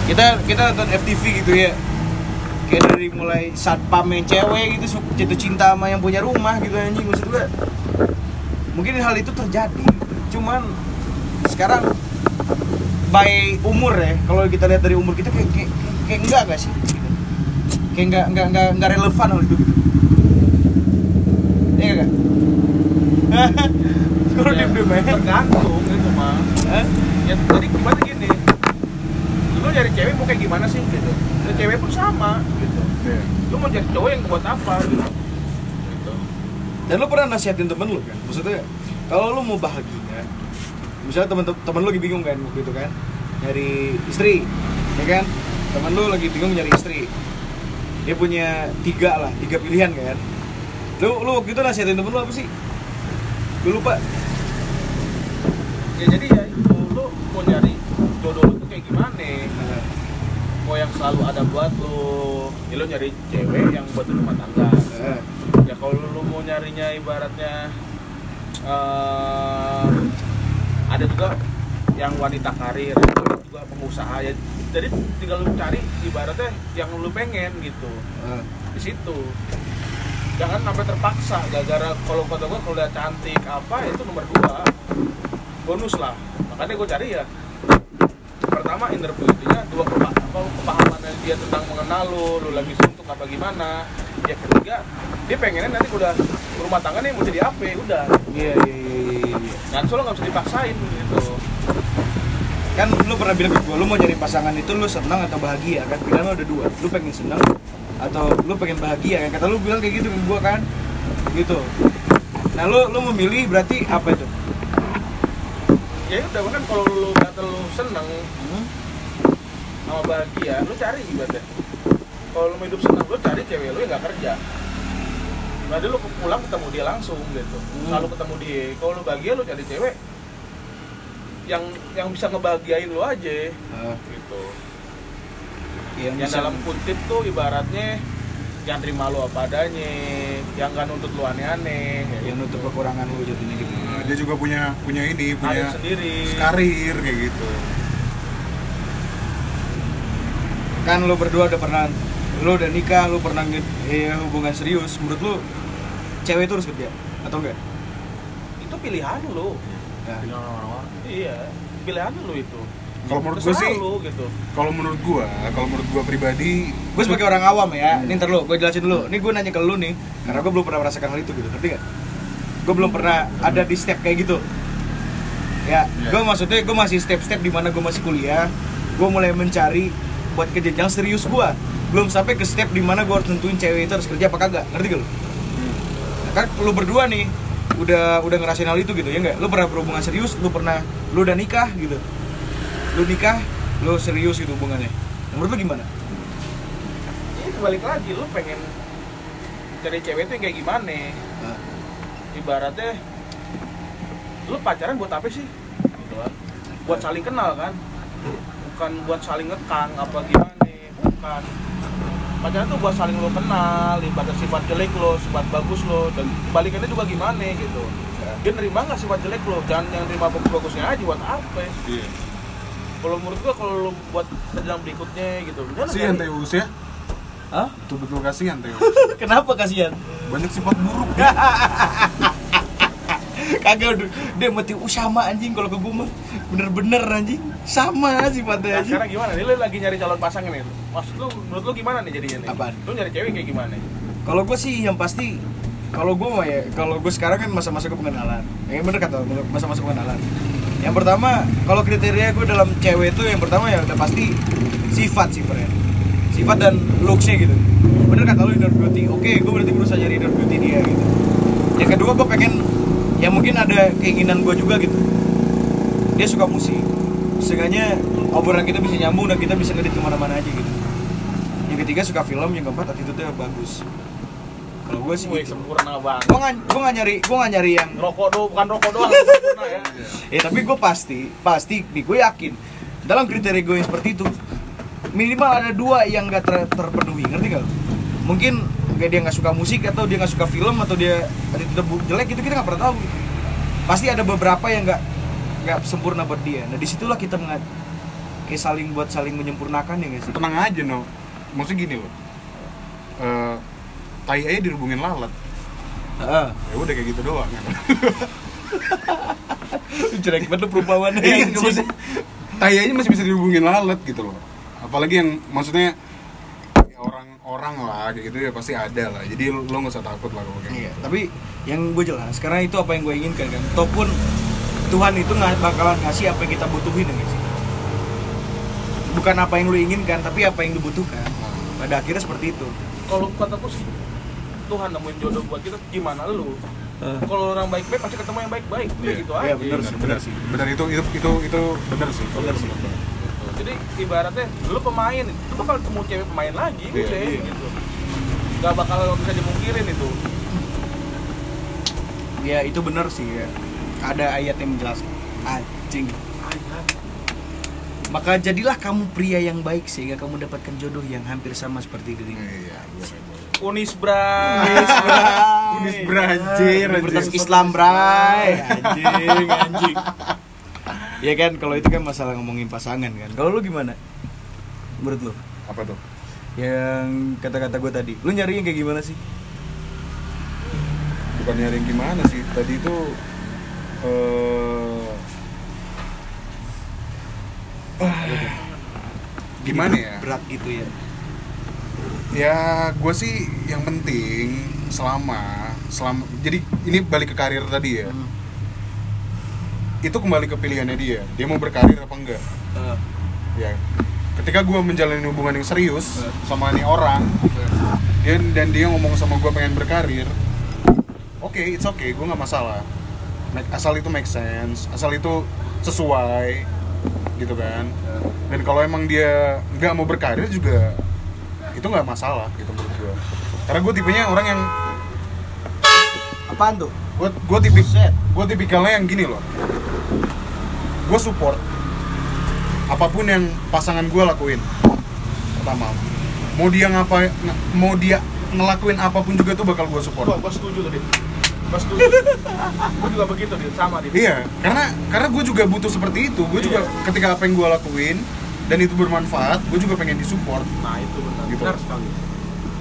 S2: Kita kita nonton FTV gitu ya. Kayak dari mulai satpam yang cewek gitu jatuh cinta sama yang punya rumah gitu anjing maksud gue mungkin hal itu terjadi cuman sekarang by umur ya kalau kita lihat dari umur kita kayak kayak, kayak enggak gak sih? Gitu. kayak enggak enggak enggak enggak relevan hal itu. Gitu iya gak kalau
S1: Ya,
S2: diem diem aja
S1: tergantung itu mah ya jadi gimana gini lu nyari cewek mau kayak gimana sih gitu Dan cewek pun sama gitu
S3: Iya.
S1: lu mau jadi cowok yang buat apa gitu gitu
S2: Dan lo pernah nasihatin temen lo kan? Maksudnya kalau lo mau bahagia, misalnya temen temen lo lagi bingung kan waktu itu kan, nyari istri, ya kan? Temen lo lagi bingung nyari istri, dia punya tiga lah, tiga pilihan kan? Lo lo waktu itu nasihatin temen lo apa sih? Gue lupa.
S1: ya jadi ya itu lu mau nyari jodoh lu tuh kayak gimana mau yang selalu ada buat lu. Ya lu nyari cewek yang buat rumah tangga.
S2: Eh,
S1: ya kalau lu mau nyarinya ibaratnya eh, ada juga yang wanita karir ada juga pengusaha. Ya jadi tinggal lu cari ibaratnya yang lu pengen gitu.
S2: Eh.
S1: di situ. Jangan sampai terpaksa. Gara-gara kalau kata gua kalau dia cantik apa itu nomor dua. Bonus lah. Makanya gue cari ya pertama inner beauty-nya dua kepahaman dia tentang mengenal lu lu lagi suntuk apa gimana ya ketiga dia pengennya nanti udah rumah tangga nih mau jadi apa udah
S2: Iya iya iya iya. iya.
S1: dan soalnya nggak bisa dipaksain gitu
S2: Kan lu pernah bilang ke gue, lu mau nyari pasangan itu lu senang atau bahagia kan? Pilihan lu ada dua, lu pengen senang atau lu pengen bahagia kan? Kata lu bilang kayak gitu ke gue kan? Gitu. Nah lu lu memilih berarti apa itu?
S1: Ya udah kan kalau lu kata lu seneng
S2: Hmm?
S1: sama bahagia lu cari ibaratnya kalau lu mau hidup seneng lu cari cewek lu yang nggak kerja Nanti lu pulang ketemu dia langsung gitu selalu ketemu dia kalau lu bahagia lu cari cewek yang yang bisa ngebahagiain lu aja
S2: Ah,
S1: gitu
S2: yang
S1: yang dalam kutip tuh ibaratnya yang terima lu apa adanya yang nggak nuntut lu aneh-aneh
S2: yang
S1: gitu.
S2: nutup kekurangan lu jadinya gitu.
S3: Dia juga punya punya ini
S1: Karir
S3: punya
S1: sendiri.
S3: karir kayak gitu.
S2: Kan lu berdua udah pernah lu udah nikah, lu pernah nge- eh, hubungan serius. Menurut lu cewek itu harus kerja atau enggak?
S1: itu pilihan lu.
S2: Ya.
S1: iya pilihan lu itu.
S3: Kalau menurut gue sih-
S1: lu gitu.
S3: kalau menurut gua kalau menurut gua pribadi
S2: gue sebagai orang awam ya ini ntar lu gue jelasin dulu. Ini gue nanya ke lu nih karena gue belum pernah merasakan hal itu gitu. Ngerti gak gue belum pernah ada di step kayak gitu. Ya
S3: Iya.
S2: gue maksudnya gue masih step-step di mana gue masih kuliah. Gue mulai mencari buat ke jenjang serius gue belum sampai ke step di mana gue harus tentuin cewek itu harus kerja apa kagak. Ngerti gak lu? Nah, kan lu berdua nih udah udah ngerasain hal itu gitu ya nggak? Lu pernah berhubungan serius lu pernah lu udah nikah gitu. Lu nikah lu serius gitu hubungannya. Menurut lu gimana?
S1: Ini balik lagi lu pengen cari cewek itu yang kayak gimana. Ibaratnya lu pacaran buat apa sih? Gitu kan buat saling kenal kan? Bukan buat saling ngekang apa gimana bukan. Pacaran tuh buat saling lo kenal ibarat sifat jelek lo sifat bagus lo dan balikannya juga gimana gitu. Dia nerima nggak sifat jelek lo? Jangan yang nerima bagus-bagusnya aja buat apa?
S3: Iya.
S1: Kalau menurut gua kalau lo buat jenjang berikutnya gitu cari-
S3: Teus ya
S2: Hah?
S3: betul betul kasihan Teus
S2: Kenapa kasihan?
S3: banyak sifat buruk
S2: Kagak udah dia mati uh, sama anjing kalau ke mah bener-bener anjing sama sifatnya
S1: Nah,
S2: anjing.
S1: sekarang gimana nih lu lagi nyari calon pasangan nih maksud lu menurut lu gimana nih jadinya nih
S2: Apaan?
S1: lu nyari cewek kayak gimana
S2: Kalau gue sih yang pasti kalau gue mah ya kalau gue sekarang kan masa-masa pengenalan. Yang bener kata lu, masa-masa pengenalan. Yang pertama kalau kriteria gue dalam cewek itu yang pertama ya udah pasti sifat sih friend. Sifat dan looksnya gitu. Bener kata lu inner beauty. Oke, gue berarti berusaha nyari inner beauty dia gitu. Yang kedua gue pengen ya mungkin ada keinginan gue juga gitu. Dia suka musik. Seenggaknya obrolan kita bisa nyambung dan kita bisa ngedit ke mana-mana aja gitu. Yang ketiga suka film, yang keempat attitude-nya bagus. Kalau gue sih
S1: Wih,
S2: gitu.
S1: sempurna banget
S2: Gue gak, gua nggak nyari, gue gak nyari yang
S1: rokok do bukan rokok doang sempurna ya
S2: Eh tapi gue pasti, pasti nih gue yakin Dalam kriteria gue yang seperti itu Minimal ada dua yang gak ter- terpenuhi, ngerti gak? lu? Mungkin kayak dia gak suka musik atau dia gak suka film atau dia bu- jelek itu kita gak pernah tahu Pasti ada beberapa yang gak, nggak sempurna buat dia. Nah di situlah kita mengat kayak saling buat saling menyempurnakan ya nggak sih?
S3: Tenang aja no maksudnya gini loh Eh, tai aja dihubungin lalat.
S2: Heeh.
S3: ya udah kayak gitu doang. Kan
S2: jelek banget lu perumpamannya
S3: Iya, maksudnya, tai aja masih bisa dihubungin lalat gitu loh apalagi yang maksudnya ya orang-orang lah kayak gitu ya pasti ada lah jadi lo lo nggak usah takut lah kalau kayak
S2: Iya,
S3: gitu.
S2: tapi yang gue jelas karena itu apa yang gue inginkan kan. Ataupun Tuhan itu nggak bakalan ngasih apa yang kita butuhin ya sih. Bukan apa yang lu inginkan, tapi apa yang lu butuhkan. Pada akhirnya seperti itu.
S1: kalau kataku sih Tuhan nemuin jodoh buat kita gimana lu kalau orang baik-baik pasti ketemu yang baik-baik
S3: Iya.
S1: gitu
S2: Iya,
S1: aja
S2: bener
S3: benar
S2: sih,
S3: benar sih benar itu itu itu itu benar sih
S2: Benar sih.
S1: Gitu. Jadi ibaratnya lu pemain lu bakal ketemu cewek pemain lagi
S3: Iya,
S1: udah
S3: iya.
S1: gitu nggak bakal bisa dimungkirin itu
S2: Ya itu benar sih ya. Ada ayat yang menjelaskan. Anjing. Maka jadilah kamu pria yang baik sehingga kamu dapatkan jodoh yang hampir sama seperti dirimu.
S3: iya boleh, boleh.
S1: Unis bra
S3: Unis Brazil,
S2: Universitas
S3: anjing.
S2: Islam, Bray. Anjing, anjing. Ya kan, kalau itu kan masalah ngomongin pasangan kan. Kalau lu gimana? Menurut lu?
S3: apa tuh
S2: Yang kata-kata gue tadi. Lu nyari yang kayak gimana sih?
S3: bukan nyari yang gimana sih tadi itu eh gimana ya
S2: Berat gitu ya.
S3: ya gue sih yang penting selama selama jadi ini balik ke karir tadi ya
S2: Hmm.
S3: Itu kembali ke pilihannya dia. Dia mau berkarir apa enggak?
S2: Eh,
S3: ya. Ketika gue menjalani hubungan yang serius sama nih orang dia dan dia ngomong sama gue pengen berkarir oke it's okay gue nggak masalah. Make- asal itu make sense asal itu sesuai gitu kan. Dan kalau emang dia nggak mau berkarir juga itu nggak masalah gitu menurut gue karena gue tipenya orang yang
S2: apaan tuh?
S3: gue gue tipik gue tipikalnya yang gini loh gue support apa pun yang pasangan gue lakuin. Pertama mau dia ngapa ng- mau dia ngelakuin apa pun juga tuh bakal gue support.
S1: Gua setuju tuh Dit. Gua setuju. Gua juga begitu Dit. Sama Dit.
S3: Iya karena karena gue juga butuh seperti itu. Gue juga
S1: Iya.
S3: ketika apa yang gue lakuin dan itu bermanfaat gue juga pengen disupport.
S1: Nah itu benar.
S3: Gitu.
S1: benar sekali.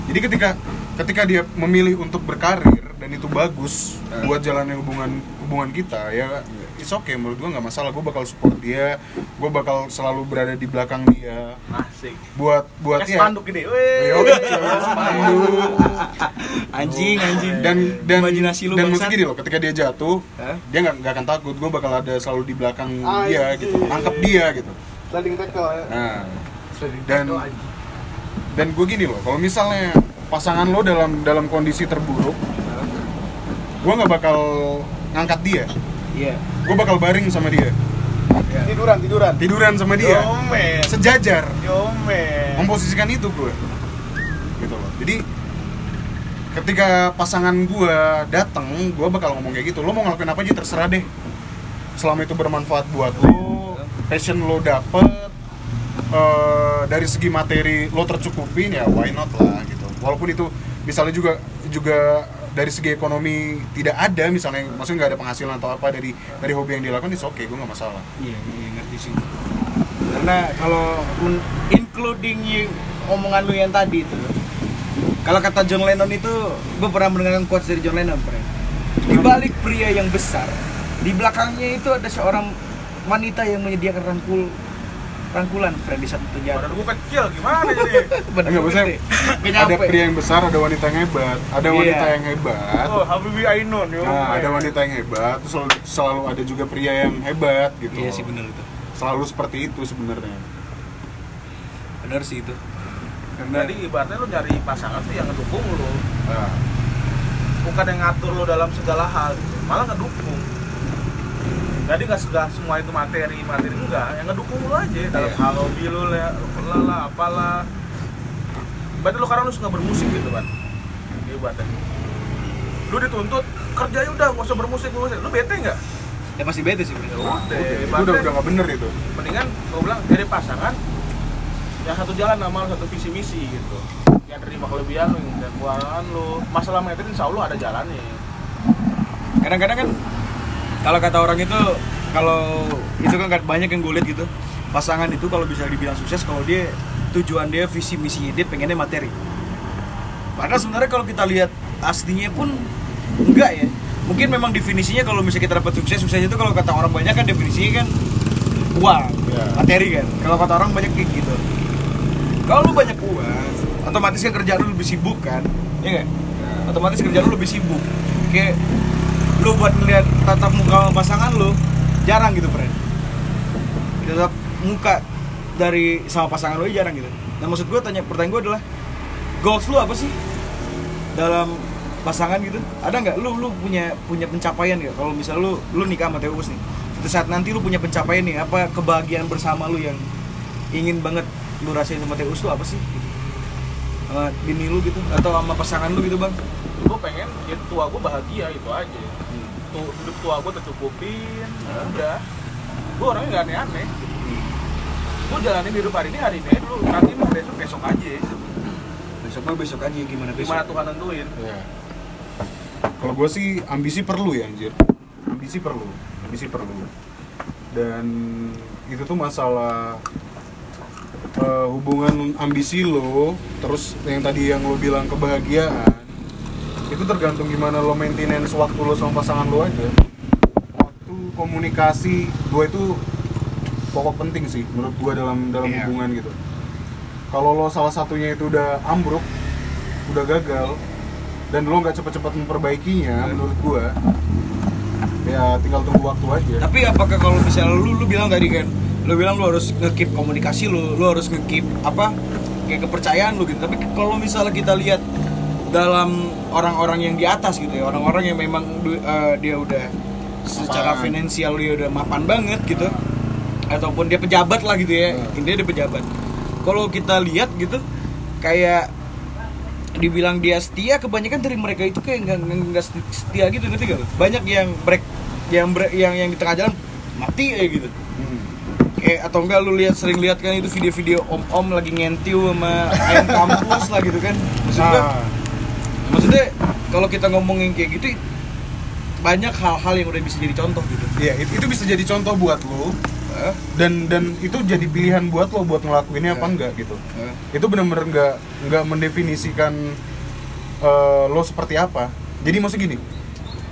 S3: Jadi ketika ketika dia memilih untuk berkarir dan itu bagus
S1: Eh.
S3: buat jalannya hubungan hubungan kita ya it's okay menurut gua nggak masalah. Gue bakal support dia. Gue bakal selalu berada di belakang dia.
S1: Asik.
S3: Buat buat
S1: Kayak
S3: ya.
S1: spanduk
S3: Yo, cuy, spanduk.
S2: Anjing, anjing.
S3: dan dan
S2: imajinasi lu
S3: dan maksud gini loh ketika dia jatuh
S2: Hah?
S3: dia nggak nggak akan takut. Gue bakal ada selalu di belakang
S1: Ah,
S3: dia
S1: iya.
S3: gitu. Nangkep dia gitu.
S1: Sliding tackle ya.
S3: Nah. Dan dan gue gini loh kalau misalnya pasangan lo dalam dalam kondisi terburuk gue nggak bakal ngangkat dia.
S2: Iya.
S3: Gue bakal baring sama dia.
S1: Tiduran tiduran.
S3: Tiduran sama dia. Sejajar.
S1: Yomen.
S3: memposisikan itu gue gitu loh. Jadi ketika pasangan gue datang gue bakal ngomong kayak gitu. Lo mau ngelakuin apa aja terserah deh. Selama itu bermanfaat buat lo passion lo dapet eh, dari segi materi lo tercukupin ya why not lah gitu. Walaupun itu misalnya juga juga dari segi ekonomi tidak ada misalnya maksudnya nggak ada penghasilan atau apa dari dari hobi yang dilakukan itu oke gue nggak masalah
S2: Iya, iya ngerti sih. Karena kalau including y- omongan lu yang tadi itu, kalau kata John Lennon itu, gue pernah mendengarkan quotes dari John Lennon, Bre. Di balik pria yang besar, di belakangnya itu ada seorang wanita yang menyediakan rangkul rangkulan, Fred di satu
S1: badan
S2: jatuh.
S1: gua kecil gimana jadi
S2: Bener
S3: Enggak, maksudnya ada pria yang besar, ada wanita yang hebat, ada
S2: Iya.
S3: wanita yang hebat.
S1: oh Habibi Ainun yo
S3: Nah, ada wanita yang hebat, terus selalu, selalu ada juga pria yang hebat gitu.
S2: Iya sih bener itu.
S3: Selalu seperti itu sebenarnya.
S2: Bener sih itu. Karena
S1: jadi ibaratnya lu nyari pasangan tuh yang ngedukung lu
S3: Nah,
S1: bukan yang ngatur lu dalam segala hal gitu. malah ngedukung jadi nggak segala semua itu materi materi enggak. Yang ngedukung lu aja dalam
S2: Iya.
S1: hal hobi lu lah lah, lah apalah. Berarti lu sekarang lu suka bermusik gitu kan ibaratnya lu dituntut kerja udah nggak usah bermusik bermusik lu bete nggak?
S2: Ya pasti bete sih,
S1: ya udah
S3: udah udah nggak bener itu.
S1: mendingan gue bilang jadi pasangan yang satu jalan sama lu, satu visi misi gitu. Yang terima kelebihan lu dan kekurangan lu. Masalah materi insya Allah ada jalannya.
S2: Kadang-kadang kan kalau kata orang itu kalau itu kan banyak yang gue lihat gitu. Pasangan itu kalau bisa dibilang sukses kalau dia tujuan dia visi misinya dia pengennya materi. Padahal sebenarnya kalau kita lihat aslinya pun enggak ya. Mungkin memang definisinya kalau misalnya kita dapat sukses sukses itu kalau kata orang banyak kan definisinya kan uang
S3: Ya.
S2: materi kan. Kalau kata orang banyak kayak gitu. Kalau lu banyak uang otomatis kan kerjaan lu lebih sibuk kan? Ya nggak? Otomatis kerjaan lu lebih sibuk. Kayak lu buat ngeliat tatap muka sama pasangan lu jarang gitu friend tatap muka dari sama pasangan lu jarang gitu. Nah maksud gue tanya pertanyaan gue adalah goals lu apa sih dalam pasangan gitu? Ada nggak? Lu lu punya punya pencapaian nggak? Kalau misal lu lu nikah sama Teus nih suatu saat nanti lu punya pencapaian nih apa kebahagiaan bersama lu yang ingin banget lu rasain sama Teus tuh apa sih? Gitu. bini lu gitu atau sama pasangan lu gitu bang?
S1: Gue pengen ya tua gue bahagia itu aja tuh hidup tua gue tercukupin ya udah gue orangnya nggak aneh-aneh gue jalanin hidup hari ini hari ini dulu nanti mah besok besok aja
S2: besok mah besok aja gimana besok
S1: gimana Tuhan nentuin
S3: Ya. Kalau gue sih ambisi perlu ya anjir. Ambisi perlu, ambisi perlu. Dan itu tuh masalah eh, hubungan ambisi lo, terus yang tadi yang lo bilang kebahagiaan, itu tergantung gimana lo maintenance waktu lo sama pasangan lo aja. Waktu komunikasi, gue itu pokok penting sih menurut gue dalam dalam
S2: Iya.
S3: hubungan gitu. Kalau lo salah satunya itu udah ambruk, udah gagal, dan lo nggak cepet-cepet memperbaikinya menurut gua ya tinggal tunggu waktu aja
S2: Tapi apakah kalau misalnya lu lu bilang tadi kan, lu bilang lu harus ngekip komunikasi lu, lu harus ngekip apa kayak kepercayaan lu gitu. Tapi kalau misalnya kita lihat dalam orang-orang yang di atas gitu ya, orang-orang yang memang eh, dia udah secara
S3: Mapan.
S2: finansial dia udah mapan banget gitu, ataupun dia pejabat lah gitu ya,
S3: Hmm.
S2: intinya dia pejabat. Kalau kita lihat gitu, kayak dibilang dia setia kebanyakan dari mereka itu kayak nggak nggak- setia gitu ngerti gak? banyak yang break yang break, yang yang di tengah jalan mati kayak gitu
S3: Hmm.
S2: kayak atau enggak lu lihat sering lihat kan itu video-video om-om lagi ngentiu sama ayam kampus lah gitu kan maksudnya
S3: Nah,
S2: maksudnya kalau kita ngomongin kayak gitu banyak hal-hal yang udah bisa jadi contoh gitu.
S3: Ya it- itu bisa jadi contoh buat lo
S2: Eh,
S3: dan dan itu jadi pilihan buat lo buat ngelakuinnya apa
S2: Ya.
S3: enggak gitu.
S2: Eh,
S3: itu benar-benar nggak nggak mendefinisikan eh, lo seperti apa. Jadi maksud gini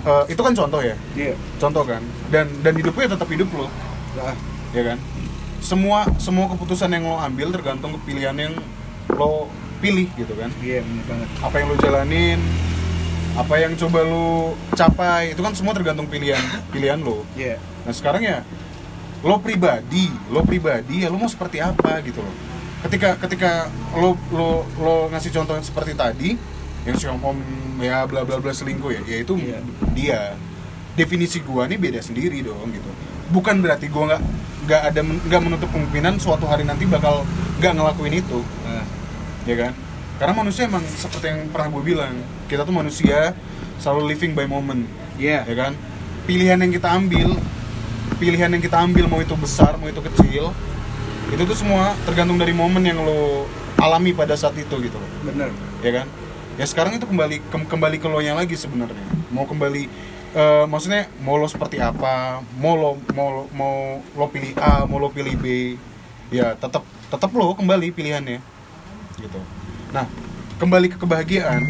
S3: eh, itu kan contoh ya?
S2: Iya.
S3: Contoh kan? Dan dan hidup lo ya tetap hidup lo.
S2: Nah,
S3: ya kan? Semua semua keputusan yang lo ambil tergantung ke pilihan yang lo pilih gitu kan.
S2: Iya bener banget.
S3: Apa yang lo jalanin apa yang coba lo capai itu kan semua tergantung pilihan pilihan lo
S2: iya.
S3: Nah sekarang ya lo pribadi lo pribadi ya lo mau seperti apa gitu loh. Ketika ketika lo lo lo ngasih contoh seperti tadi yang si om ya bla bla bla selingkuh ya ya itu
S2: Iya.
S3: dia. Definisi gua nih beda sendiri dong gitu. Bukan berarti gua nggak nggak ada nggak menutup kemungkinan suatu hari nanti bakal nggak ngelakuin itu.
S2: Nah,
S3: ya kan? Karena manusia emang seperti yang pernah gue bilang kita tuh manusia selalu living by moment
S2: iya.
S3: ya kan? Pilihan yang kita ambil pilihan yang kita ambil mau itu besar mau itu kecil itu tuh semua tergantung dari momen yang lo alami pada saat itu gitu loh.
S2: Bener.
S3: Ya kan? Ya sekarang itu kembali kem- kembali ke lo nya lagi sebenarnya. Mau kembali eh, maksudnya mau lo seperti apa mau lo mau mau lo pilih A mau lo pilih B ya tetap tetap lo kembali pilihannya gitu. Nah kembali ke kebahagiaan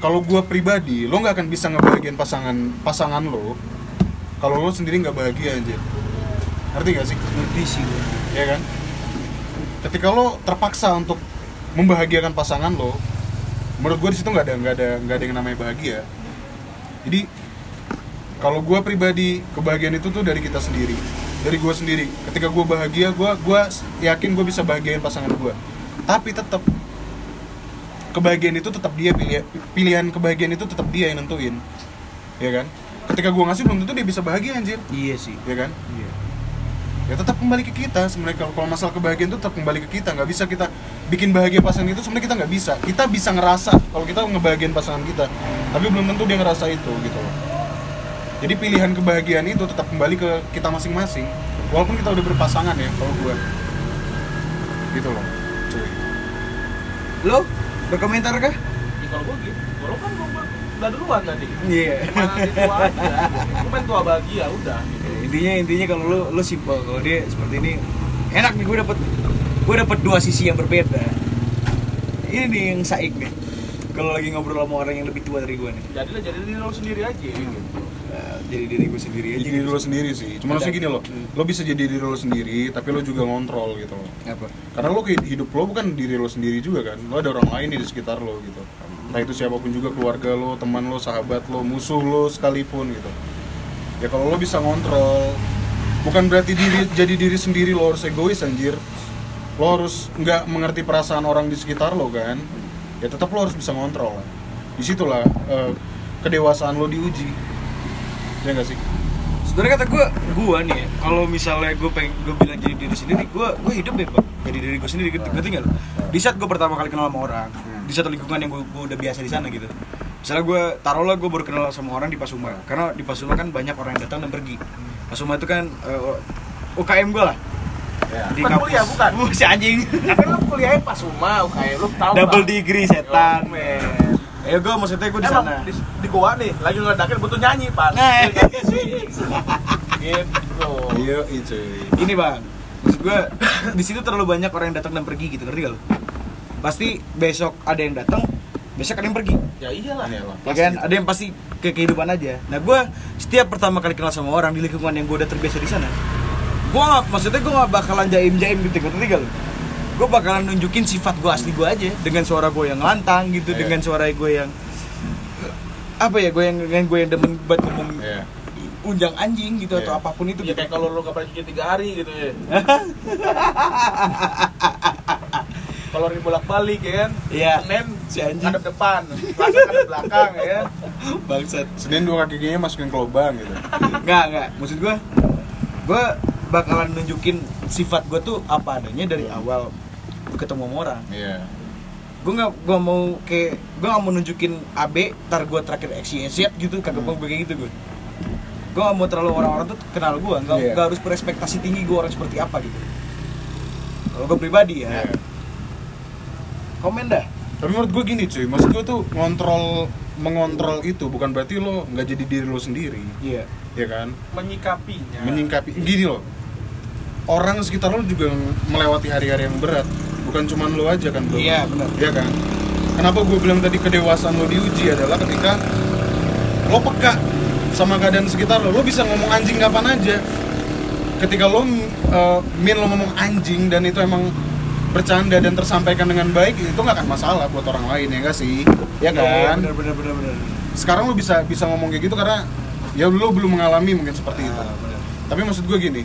S3: kalau gua pribadi lo nggak akan bisa ngebahagiain pasangan pasangan lo kalau lo sendiri nggak bahagia aja ngerti gak sih?
S2: Ngerti sih
S3: ya kan? Ketika lo terpaksa untuk membahagiakan pasangan lo menurut gue di situ nggak ada nggak ada nggak ada yang namanya bahagia. Jadi kalau gue pribadi kebahagiaan itu tuh dari kita sendiri dari gue sendiri. Ketika gue bahagia gue gua yakin gue bisa bahagiain pasangan gue tapi tetap kebahagiaan itu tetap dia pilih pilihan kebahagiaan itu tetap dia yang nentuin. Ya kan? Ketika gue ngasih belum tentu dia bisa bahagia anjir.
S2: Iya sih.
S3: Ya kan?
S2: Iya.
S3: Ya tetap kembali ke kita sebenarnya. Kalau kalau masalah kebahagiaan itu tetap kembali ke kita. Nggak bisa kita bikin bahagia pasangan itu sebenarnya kita nggak bisa. Kita bisa ngerasa kalau kita ngebahagiain pasangan kita tapi belum tentu dia ngerasa itu gitu loh. Jadi pilihan kebahagiaan itu tetap kembali ke kita masing-masing walaupun kita udah berpasangan ya kalau gue gitu loh
S2: lo berkomentar kah?
S1: Ya, kalau gue gitu kalau kan gue udah duluan tadi.
S2: Iya.
S1: Tua aja. Gue pengen tua bahagia udah gitu.
S2: intinya intinya kalau lu lu simpel kalau dia seperti ini enak nih gue dapet gue dapet dua sisi yang berbeda. Ini nih yang saik nih kalau lagi ngobrol sama orang yang lebih tua dari gue nih.
S1: Jadilah jadi diri lo sendiri aja gitu.
S2: Eh, jadi diri gue sendiri aja
S3: jadi diri
S2: gitu.
S3: lo sendiri sih. Cuma maksudnya gini loh lo bisa jadi diri lo sendiri tapi lo juga ngontrol gitu loh
S2: apa?
S3: Karena lo hidup lo bukan diri lo sendiri juga kan lo ada orang lain di sekitar lo gitu. Entah itu siapa pun juga keluarga lo teman lo sahabat lo musuh lo sekalipun gitu. Ya kalau lo bisa ngontrol bukan berarti diri jadi diri sendiri lo harus egois anjir. Lo harus nggak mengerti perasaan orang di sekitar lo kan ya tetap lo harus bisa ngontrol lah. Di situlah eh, kedewasaan lo diuji ya nggak sih?
S2: Sebenarnya kata gue gue nih ya, kalau misalnya gue pengen gue bilang jadi diri sendiri gue gue hidup deh pak jadi diri gue sendiri gitu ngerti nggak lo di saat gue pertama kali kenal sama orang di satu lingkungan yang gue, gue udah biasa di sana gitu. Misalnya gue taruhlah gue baru kenal sama orang di Pasuma. Karena di Pasuma kan banyak orang yang datang dan pergi. Pasuma itu kan eh, UKM gue lah.
S3: Ya
S2: di
S1: Bukan kuliah, bukan?
S2: Uh, si anjing.
S1: Tapi lo kuliahnya pas rumah kayak lo tahu
S2: double
S1: lah.
S2: degree setan.
S1: Yo.
S2: Ya gue maksudnya gue di sana.
S1: di, di goa nih lagi ngeledakin butuh nyanyi pan
S2: Nah.
S1: gitu.
S3: Iya itu
S2: ini bang. Maksud gue di situ terlalu banyak orang yang datang dan pergi gitu ngerti gak lo pasti besok ada yang datang besok ada yang pergi.
S1: Ya iyalah.
S3: Iyalah,
S2: ya
S3: pasti.
S2: Kan? Ada yang pasti ke kehidupan aja. Nah gue setiap pertama kali kenal sama orang di lingkungan yang gue udah terbiasa di sana gue nggak maksudnya gue nggak bakalan jaim jaim gitu ngerti gak lo gue bakalan nunjukin sifat gue asli gue aja dengan suara gue yang lantang gitu
S3: Iya.
S2: dengan suara gue yang apa ya gue yang gue yang demen buat ngomong
S3: Iya.
S2: unjang anjing gitu atau
S3: Iya.
S2: apa pun itu
S1: ya
S2: gitu
S1: kayak kalau lo gak pernah cuci tiga hari gitu ya kalau hari bolak balik ya kan
S2: Iya.
S1: Senin
S2: Si anjing.
S1: ngadep depan Selasa ngadep belakang ya
S2: bangsat
S3: Senin dua kakinya masukin ke lubang gitu
S2: Nggak, nggak. Maksud gue, gue bakalan nunjukin sifat gue tuh apa adanya dari awal ketemu sama orang.
S3: iya
S2: Gue nggak, gue mau kayak, gue nggak mau nunjukin AB, ntar gue terakhir XYZ gitu, kagak mau gue kayak gitu gue. Gue nggak mau terlalu orang-orang tuh kenal gue, nggak,
S3: Iya.
S2: nggak harus berespektasi tinggi gue orang seperti apa gitu. Kalau gue pribadi ya,
S3: Iya.
S2: komen dah.
S3: tapi menurut gue gini cuy maksud gue tuh ngontrol mengontrol itu bukan berarti lo nggak jadi diri lo sendiri
S2: Iya.
S3: ya kan
S1: menyikapinya
S3: menyingkapi gini loh orang sekitar lo juga melewati hari-hari yang berat bukan cuman lo aja kan bro
S2: Iya, benar.
S3: Iya kan kenapa gue bilang tadi kedewasaan lo diuji adalah ketika lo peka sama keadaan sekitar lo lo bisa ngomong anjing kapan aja ketika lo uh, min lo ngomong anjing dan itu emang bercanda dan tersampaikan dengan baik itu nggak akan masalah buat orang lain ya enggak sih ya kan
S2: Bener, bener, bener, bener.
S3: sekarang lo bisa bisa ngomong kayak gitu karena ya lo belum mengalami mungkin seperti itu
S2: Ah, bener.
S3: tapi maksud gue gini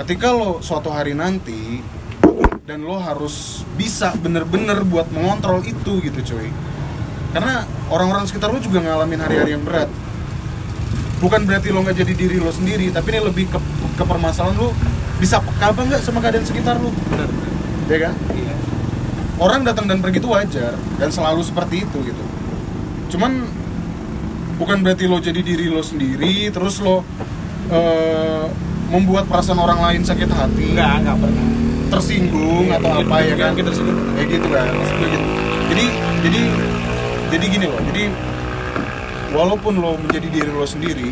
S3: ketika lo suatu hari nanti dan lo harus bisa bener-bener buat mengontrol itu gitu cuy. Karena orang-orang sekitar lo juga ngalamin hari-hari yang berat. Bukan berarti lo nggak jadi diri lo sendiri tapi ini lebih ke, ke permasalahan lo bisa peka apa nggak sama keadaan sekitar lo?
S2: Bener,
S3: ya kan?
S2: Iya.
S3: orang datang dan pergi itu wajar dan selalu seperti itu gitu. Cuman bukan berarti lo jadi diri lo sendiri terus lo eh, membuat perasaan orang lain sakit hati.
S2: Enggak, enggak pernah.
S3: Tersinggung
S2: Iya,
S3: atau
S2: iya,
S3: apa ya
S2: iya,
S3: kan?
S2: kita tersinggung.
S3: kayak gitu kan maksud gue gitu. Jadi jadi jadi gini loh jadi walaupun lo menjadi diri lo sendiri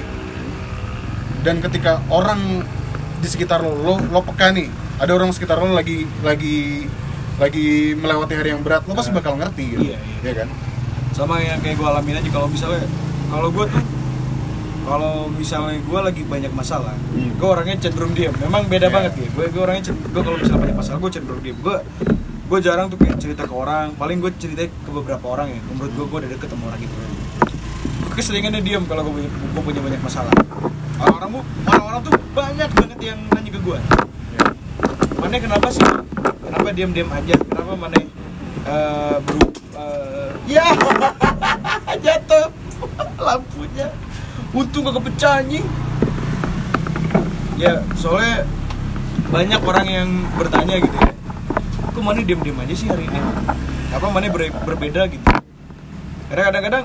S3: dan ketika orang di sekitar lo lo, lo peka nih ada orang sekitar lo lagi lagi lagi melewati hari yang berat lo pasti bakal ngerti gitu.
S2: Iya, iya.
S3: ya kan?
S2: Sama yang kayak gue alamin aja kalau misalnya kalau gue tuh kalau misalnya gue lagi banyak masalah
S3: Hmm.
S2: gue orangnya cenderung diam memang beda
S3: Iya.
S2: banget ya gue gue orangnya gue kalau misalnya banyak masalah gue cenderung diam gue gue jarang tuh kayak cerita ke orang. Paling gue cerita ke beberapa orang ya. Menurut gue gue udah deket sama orang gitu gue keseringannya diam kalau gue punya, gue punya banyak masalah. Orang-orang tuh orang-orang tuh banyak banget yang nanya ke gue
S3: Ya.
S2: mana kenapa sih? Kenapa diam-diam aja? Kenapa mana eh beru eh, ya jatuh. Lampunya untung gak kepecah anjing ya soalnya banyak orang yang bertanya gitu ya kok mana diam-diam aja sih hari ini apa mana ber- berbeda gitu karena kadang-kadang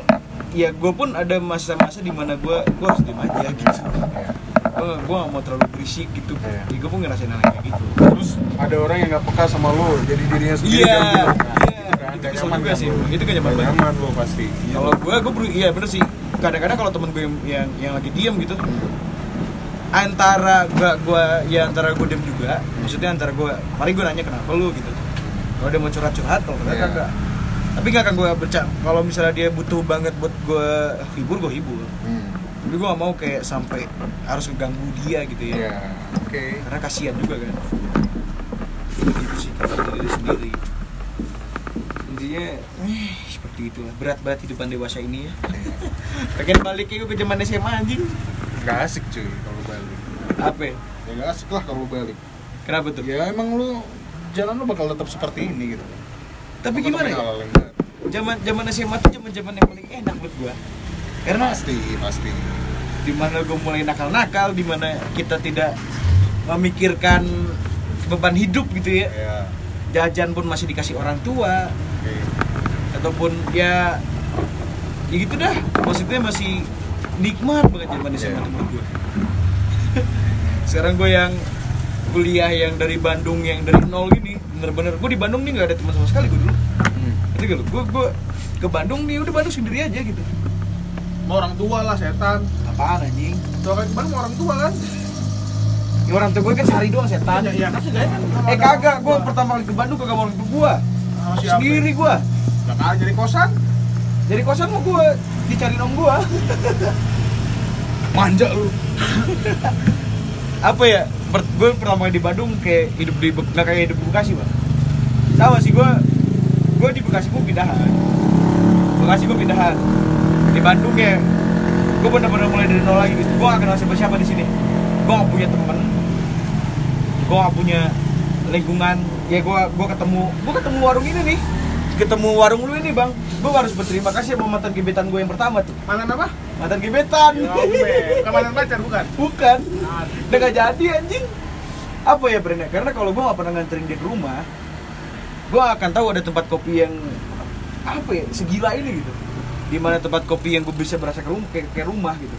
S2: ya gue pun ada masa-masa di mana gue gue harus diam aja gitu
S3: Ya.
S2: gue gue gak mau terlalu berisik gitu
S3: Iya.
S2: ya gue pun ngerasain hal kayak gitu
S3: terus ada orang yang nggak peka sama lo jadi dirinya sendiri
S2: Iya,
S3: kan, gitu.
S2: Iya.
S3: itu kan,
S2: Itu kesel
S3: nyaman
S2: juga
S3: kan
S2: sih.
S3: lo.
S2: Itu nggak nyaman banget.
S3: nyaman lo pasti
S2: kalau gue gue iya bener sih kadang-kadang kalau temen gue yang, yang lagi diem gitu antara gua gua ya antara gua dem juga maksudnya antara gua mari gua nanya kenapa lu gitu kalau dia mau curhat curhat kalau enggak
S3: Iya.
S2: tapi nggak akan gua bercanda kalau misalnya dia butuh banget buat gua hibur gua hibur
S3: Hmm.
S2: tapi gua gak mau kayak sampai harus ngeganggu dia gitu ya
S3: Iya. Oke.
S2: karena kasihan juga kan gitu sih kalau diri sendiri intinya eh, seperti itulah berat banget hidupan dewasa ini ya pengen balik ke zaman SMA anjing
S3: Gak asik cuy kalau balik.
S2: apa ya?
S3: Ya gak asik lah kalau balik.
S2: kenapa tuh
S3: Ya emang lu jalan lu bakal tetap seperti ini gitu.
S2: tapi
S3: Lu
S2: gimana ya zaman zaman SMA tuh zaman zaman yang paling enak buat gua karena
S3: Pasti, pasti.
S2: di mana gue mulai nakal-nakal di mana kita tidak memikirkan beban hidup gitu ya
S3: Ya.
S2: jajan pun masih dikasih orang tua. Ataupun ya ya gitu dah maksudnya masih nikmat banget zaman SMA
S3: Iya.
S2: tuh menurut gue sekarang gue yang kuliah yang dari Bandung yang dari nol gini bener-bener gue di Bandung nih nggak ada teman sama sekali gue dulu
S3: Hmm.
S2: ngerti gak lu gue gue ke Bandung nih udah Bandung sendiri aja gitu
S1: Mau orang tua lah setan.
S2: apaan anjing
S1: Tuh kan mau orang tua kan.
S2: ya orang tua gue kan sehari doang setan
S1: Iya, iya kan sih kan.
S2: eh kagak gue pertama kali ke Bandung kagak mau orang tua gue sendiri gue
S1: Gak kalah jadi kosan.
S2: jadi kosan mau gue dicariin om gue
S3: Manja lu.
S2: apa ya? Per, gue pertama di Bandung kayak hidup di nggak kayak hidup di Bekasi bang sama sih gue gue di Bekasi gue pindahan. Bekasi gue pindahan. Di Bandung ya gue bener-bener mulai dari nol lagi gitu gue gak kenal siapa-siapa di sini. Gue gak punya temen. Gue gak punya lingkungan. Ya gue gue ketemu gue ketemu warung ini nih ketemu warung lu ini bang. Gue harus berterima kasih sama mantan gebetan gue yang pertama tuh.
S1: Mana apa?
S2: mantan gebetan.
S1: Ya. Bukan mantan pacar bukan.
S2: bukan. Udah gak jadi anjing. Apa ya Brenda karena kalau gue gak pernah nganterin dia ke rumah gue akan tahu ada tempat kopi yang apa ya segila ini gitu. Di mana tempat kopi yang gue bisa berasa ke rumah kayak, kayak rumah gitu.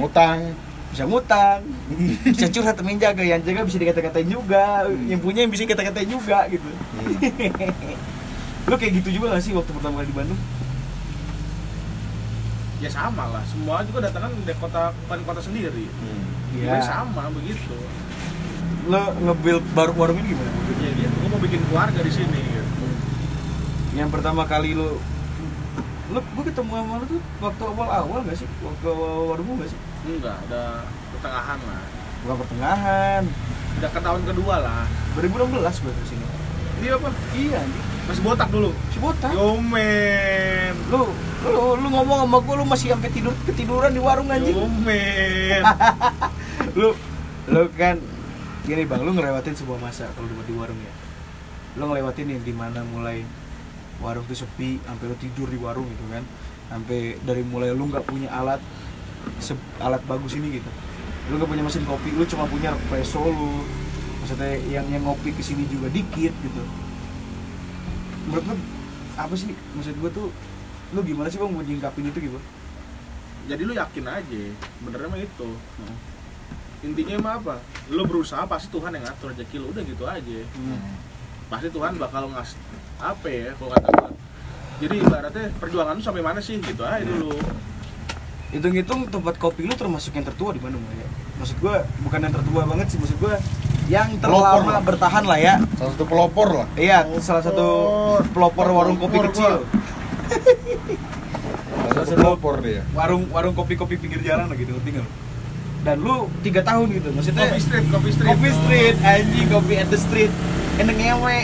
S3: Ngutang.
S2: bisa ngutang. Bisa curhat temen jaga. Yang jaga bisa dikata-katain juga. Yang punya yang bisa dikata-katain juga gitu lo kayak gitu juga gak sih waktu pertama kali di Bandung
S1: Ya sama lah. Semua juga datang kan dari kota bukan kota sendiri.
S2: Iya.
S1: Ya. sama begitu.
S2: lo nge-build baru warung ini gimana
S1: Ya gitu. Gue mau bikin keluarga di sini. Gitu.
S2: yang pertama kali lo lo gue ketemu sama lo tuh waktu awal-awal gak sih waktu awal warung gak sih
S1: Enggak, udah pertengahan lah.
S2: bukan pertengahan
S1: Udah ke tahun kedua lah.
S2: 2016 gue ke sini
S1: Ini apa?
S2: iya anjing
S1: Masih botak dulu.
S2: si botak?
S1: Yomen.
S2: lu lu lu ngomong sama gue lu masih sampai tidur ketiduran di warung anjing.
S1: Yomen.
S2: lu lu kan gini bang lu ngelewatin sebuah masa kalau di warung ya. Lu ngelewatin yang di mana mulai warung tuh sepi sampai lu tidur di warung gitu kan. Sampai dari mulai lu nggak punya alat alat bagus ini gitu. Lu nggak punya mesin kopi lu cuma punya espresso lu. Maksudnya yang yang ngopi ke sini juga dikit gitu menurut lu apa sih maksud gua tuh lu gimana sih bang mau nyingkapin itu gitu
S1: Jadi lu yakin aja. Benernya mah itu. Intinya mah apa? Lu berusaha pasti Tuhan yang ngatur rezeki lu udah gitu aja. Pasti Tuhan bakal ngas apa ya kalau kata gua. Jadi ibaratnya perjuangan lu sampai mana sih gitu aja dulu.
S2: hitung-hitung tempat kopi lu termasuk yang tertua di Bandung ya maksud gua bukan yang tertua banget sih maksud gua yang
S3: Pelopor
S2: terlama
S3: lah.
S2: bertahan lah ya.
S3: Salah satu pelopor lah.
S2: iya salah satu pelopor warung kopi
S1: Pelopor
S2: kecil.
S3: Salah satu pelopor dia.
S2: warung warung kopi-kopi pinggir jalan lah gitu ngerti nggak dan lu tiga tahun gitu maksudnya
S1: Kopi street, kopi street.
S2: kopi street anjing kopi at the street. Enak ngewe.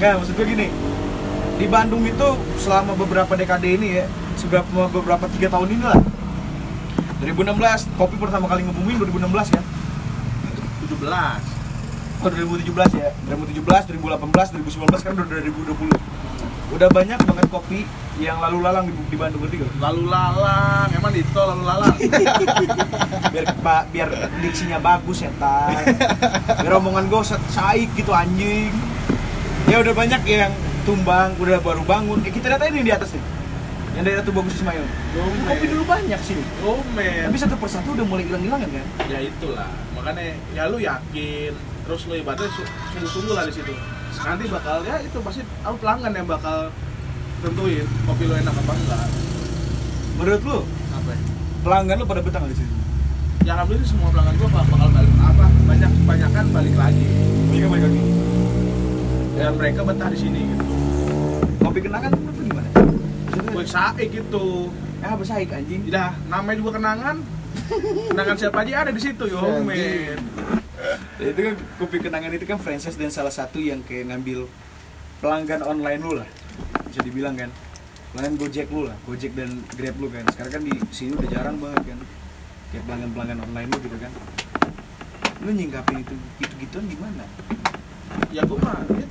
S2: Nggak maksud gue gini. Di Bandung itu selama beberapa dekade ini ya beberapa beberapa tiga tahun ini lah 2016 kopi pertama kali nge-booming 2016 ya
S1: 17.
S2: oh 2017 ya 2017 2018 2019 kan udah 2020 udah banyak banget kopi yang lalu lalang di, di Bandung gak?
S1: Lalu lalang, emang di tol lalu lalang.
S2: biar ba- biar diksinya bagus ya tan biar omongan gue saik gitu anjing ya udah banyak yang tumbang udah baru bangun ya kita lihat aja di atas nih yang daerah tuh bagus Ismail
S1: Yomen.
S2: kopi dulu banyak sih
S1: Yomen.
S2: tapi satu persatu udah mulai hilang hilangan kan
S1: ya itulah makanya ya lu yakin terus lu ibaratnya su- sungguh-sungguh lah di situ nanti bakal ya itu pasti aku pelanggan yang bakal tentuin kopi lu enak apa enggak
S2: menurut lu
S1: apa ya?
S2: pelanggan lu pada betah nggak di situ
S1: ya alhamdulillah semua pelanggan gua bakal balik apa banyak kebanyakan balik lagi
S2: Mereka balik lagi.
S1: dan mereka betah di sini gitu
S2: Kopi kenangan lu gimana?
S1: gue saik gitu
S2: Ah, apa saik anjing?
S1: Dah, namanya juga kenangan. Kenangan siapa aja ada di situ, yo men.
S2: Ya, itu kan kopi kenangan itu kan franchise dan salah satu yang kayak ngambil pelanggan online lu lah. Bisa dibilang kan. Pelanggan Gojek lu lah Gojek dan Grab lu kan. Sekarang kan di sini udah jarang banget kan. Kayak pelanggan pelanggan online lu gitu kan. Lu nyingkapin itu gitu gituan gimana?
S1: Ya gue mah ya.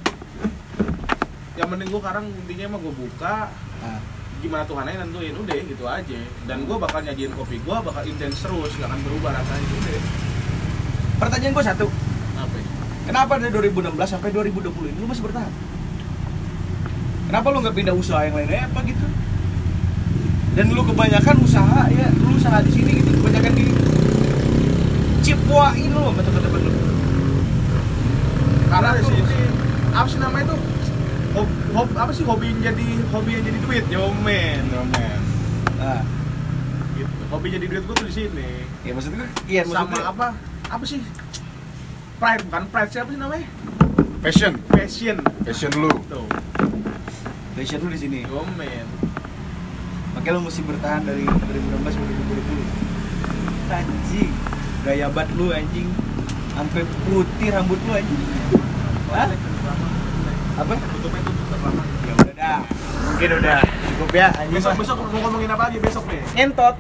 S1: Yang penting gue sekarang intinya mah gue buka.
S2: Ah
S1: gimana Tuhan aja nentuin udah gitu aja. Dan gue bakal nyajiin kopi gue bakal intens terus gak akan berubah rasanya udah.
S2: Pertanyaan gua satu.
S1: Apa ya?
S2: kenapa dari 2016 sampai 2020 ini lu masih bertahan? Kenapa lu nggak pindah usaha yang lainnya apa gitu? Dan lu kebanyakan usaha ya lu usaha di sini gitu kebanyakan di cipuain lu sama teman-teman lu.
S1: Karena di sini apa sih namanya itu hob, hob- apa sih hobi yang jadi hobi yang jadi duit? Yo men
S2: nah
S1: gitu. Hobi jadi duit gue tuh di sini.
S2: Ya maksudnya iya
S1: sama
S2: maksudnya
S1: apa? Apa sih? Pride bukan pride siapa sih namanya?
S3: Passion,
S1: passion.
S3: Passion lu.
S1: tuh
S2: passion lu di sini.
S1: Yo men
S2: makanya lu mesti bertahan dari 2016 sampai 2020 anjing. Gaya bat lu anjing. Sampai putih rambut lu anjing. Hah? Apa?
S1: Tutupnya tutup terlama
S2: ya udah dah. Mungkin udah cukup ya anjing.
S1: Besok besok mau ngomongin apa lagi besok nih
S2: ngentot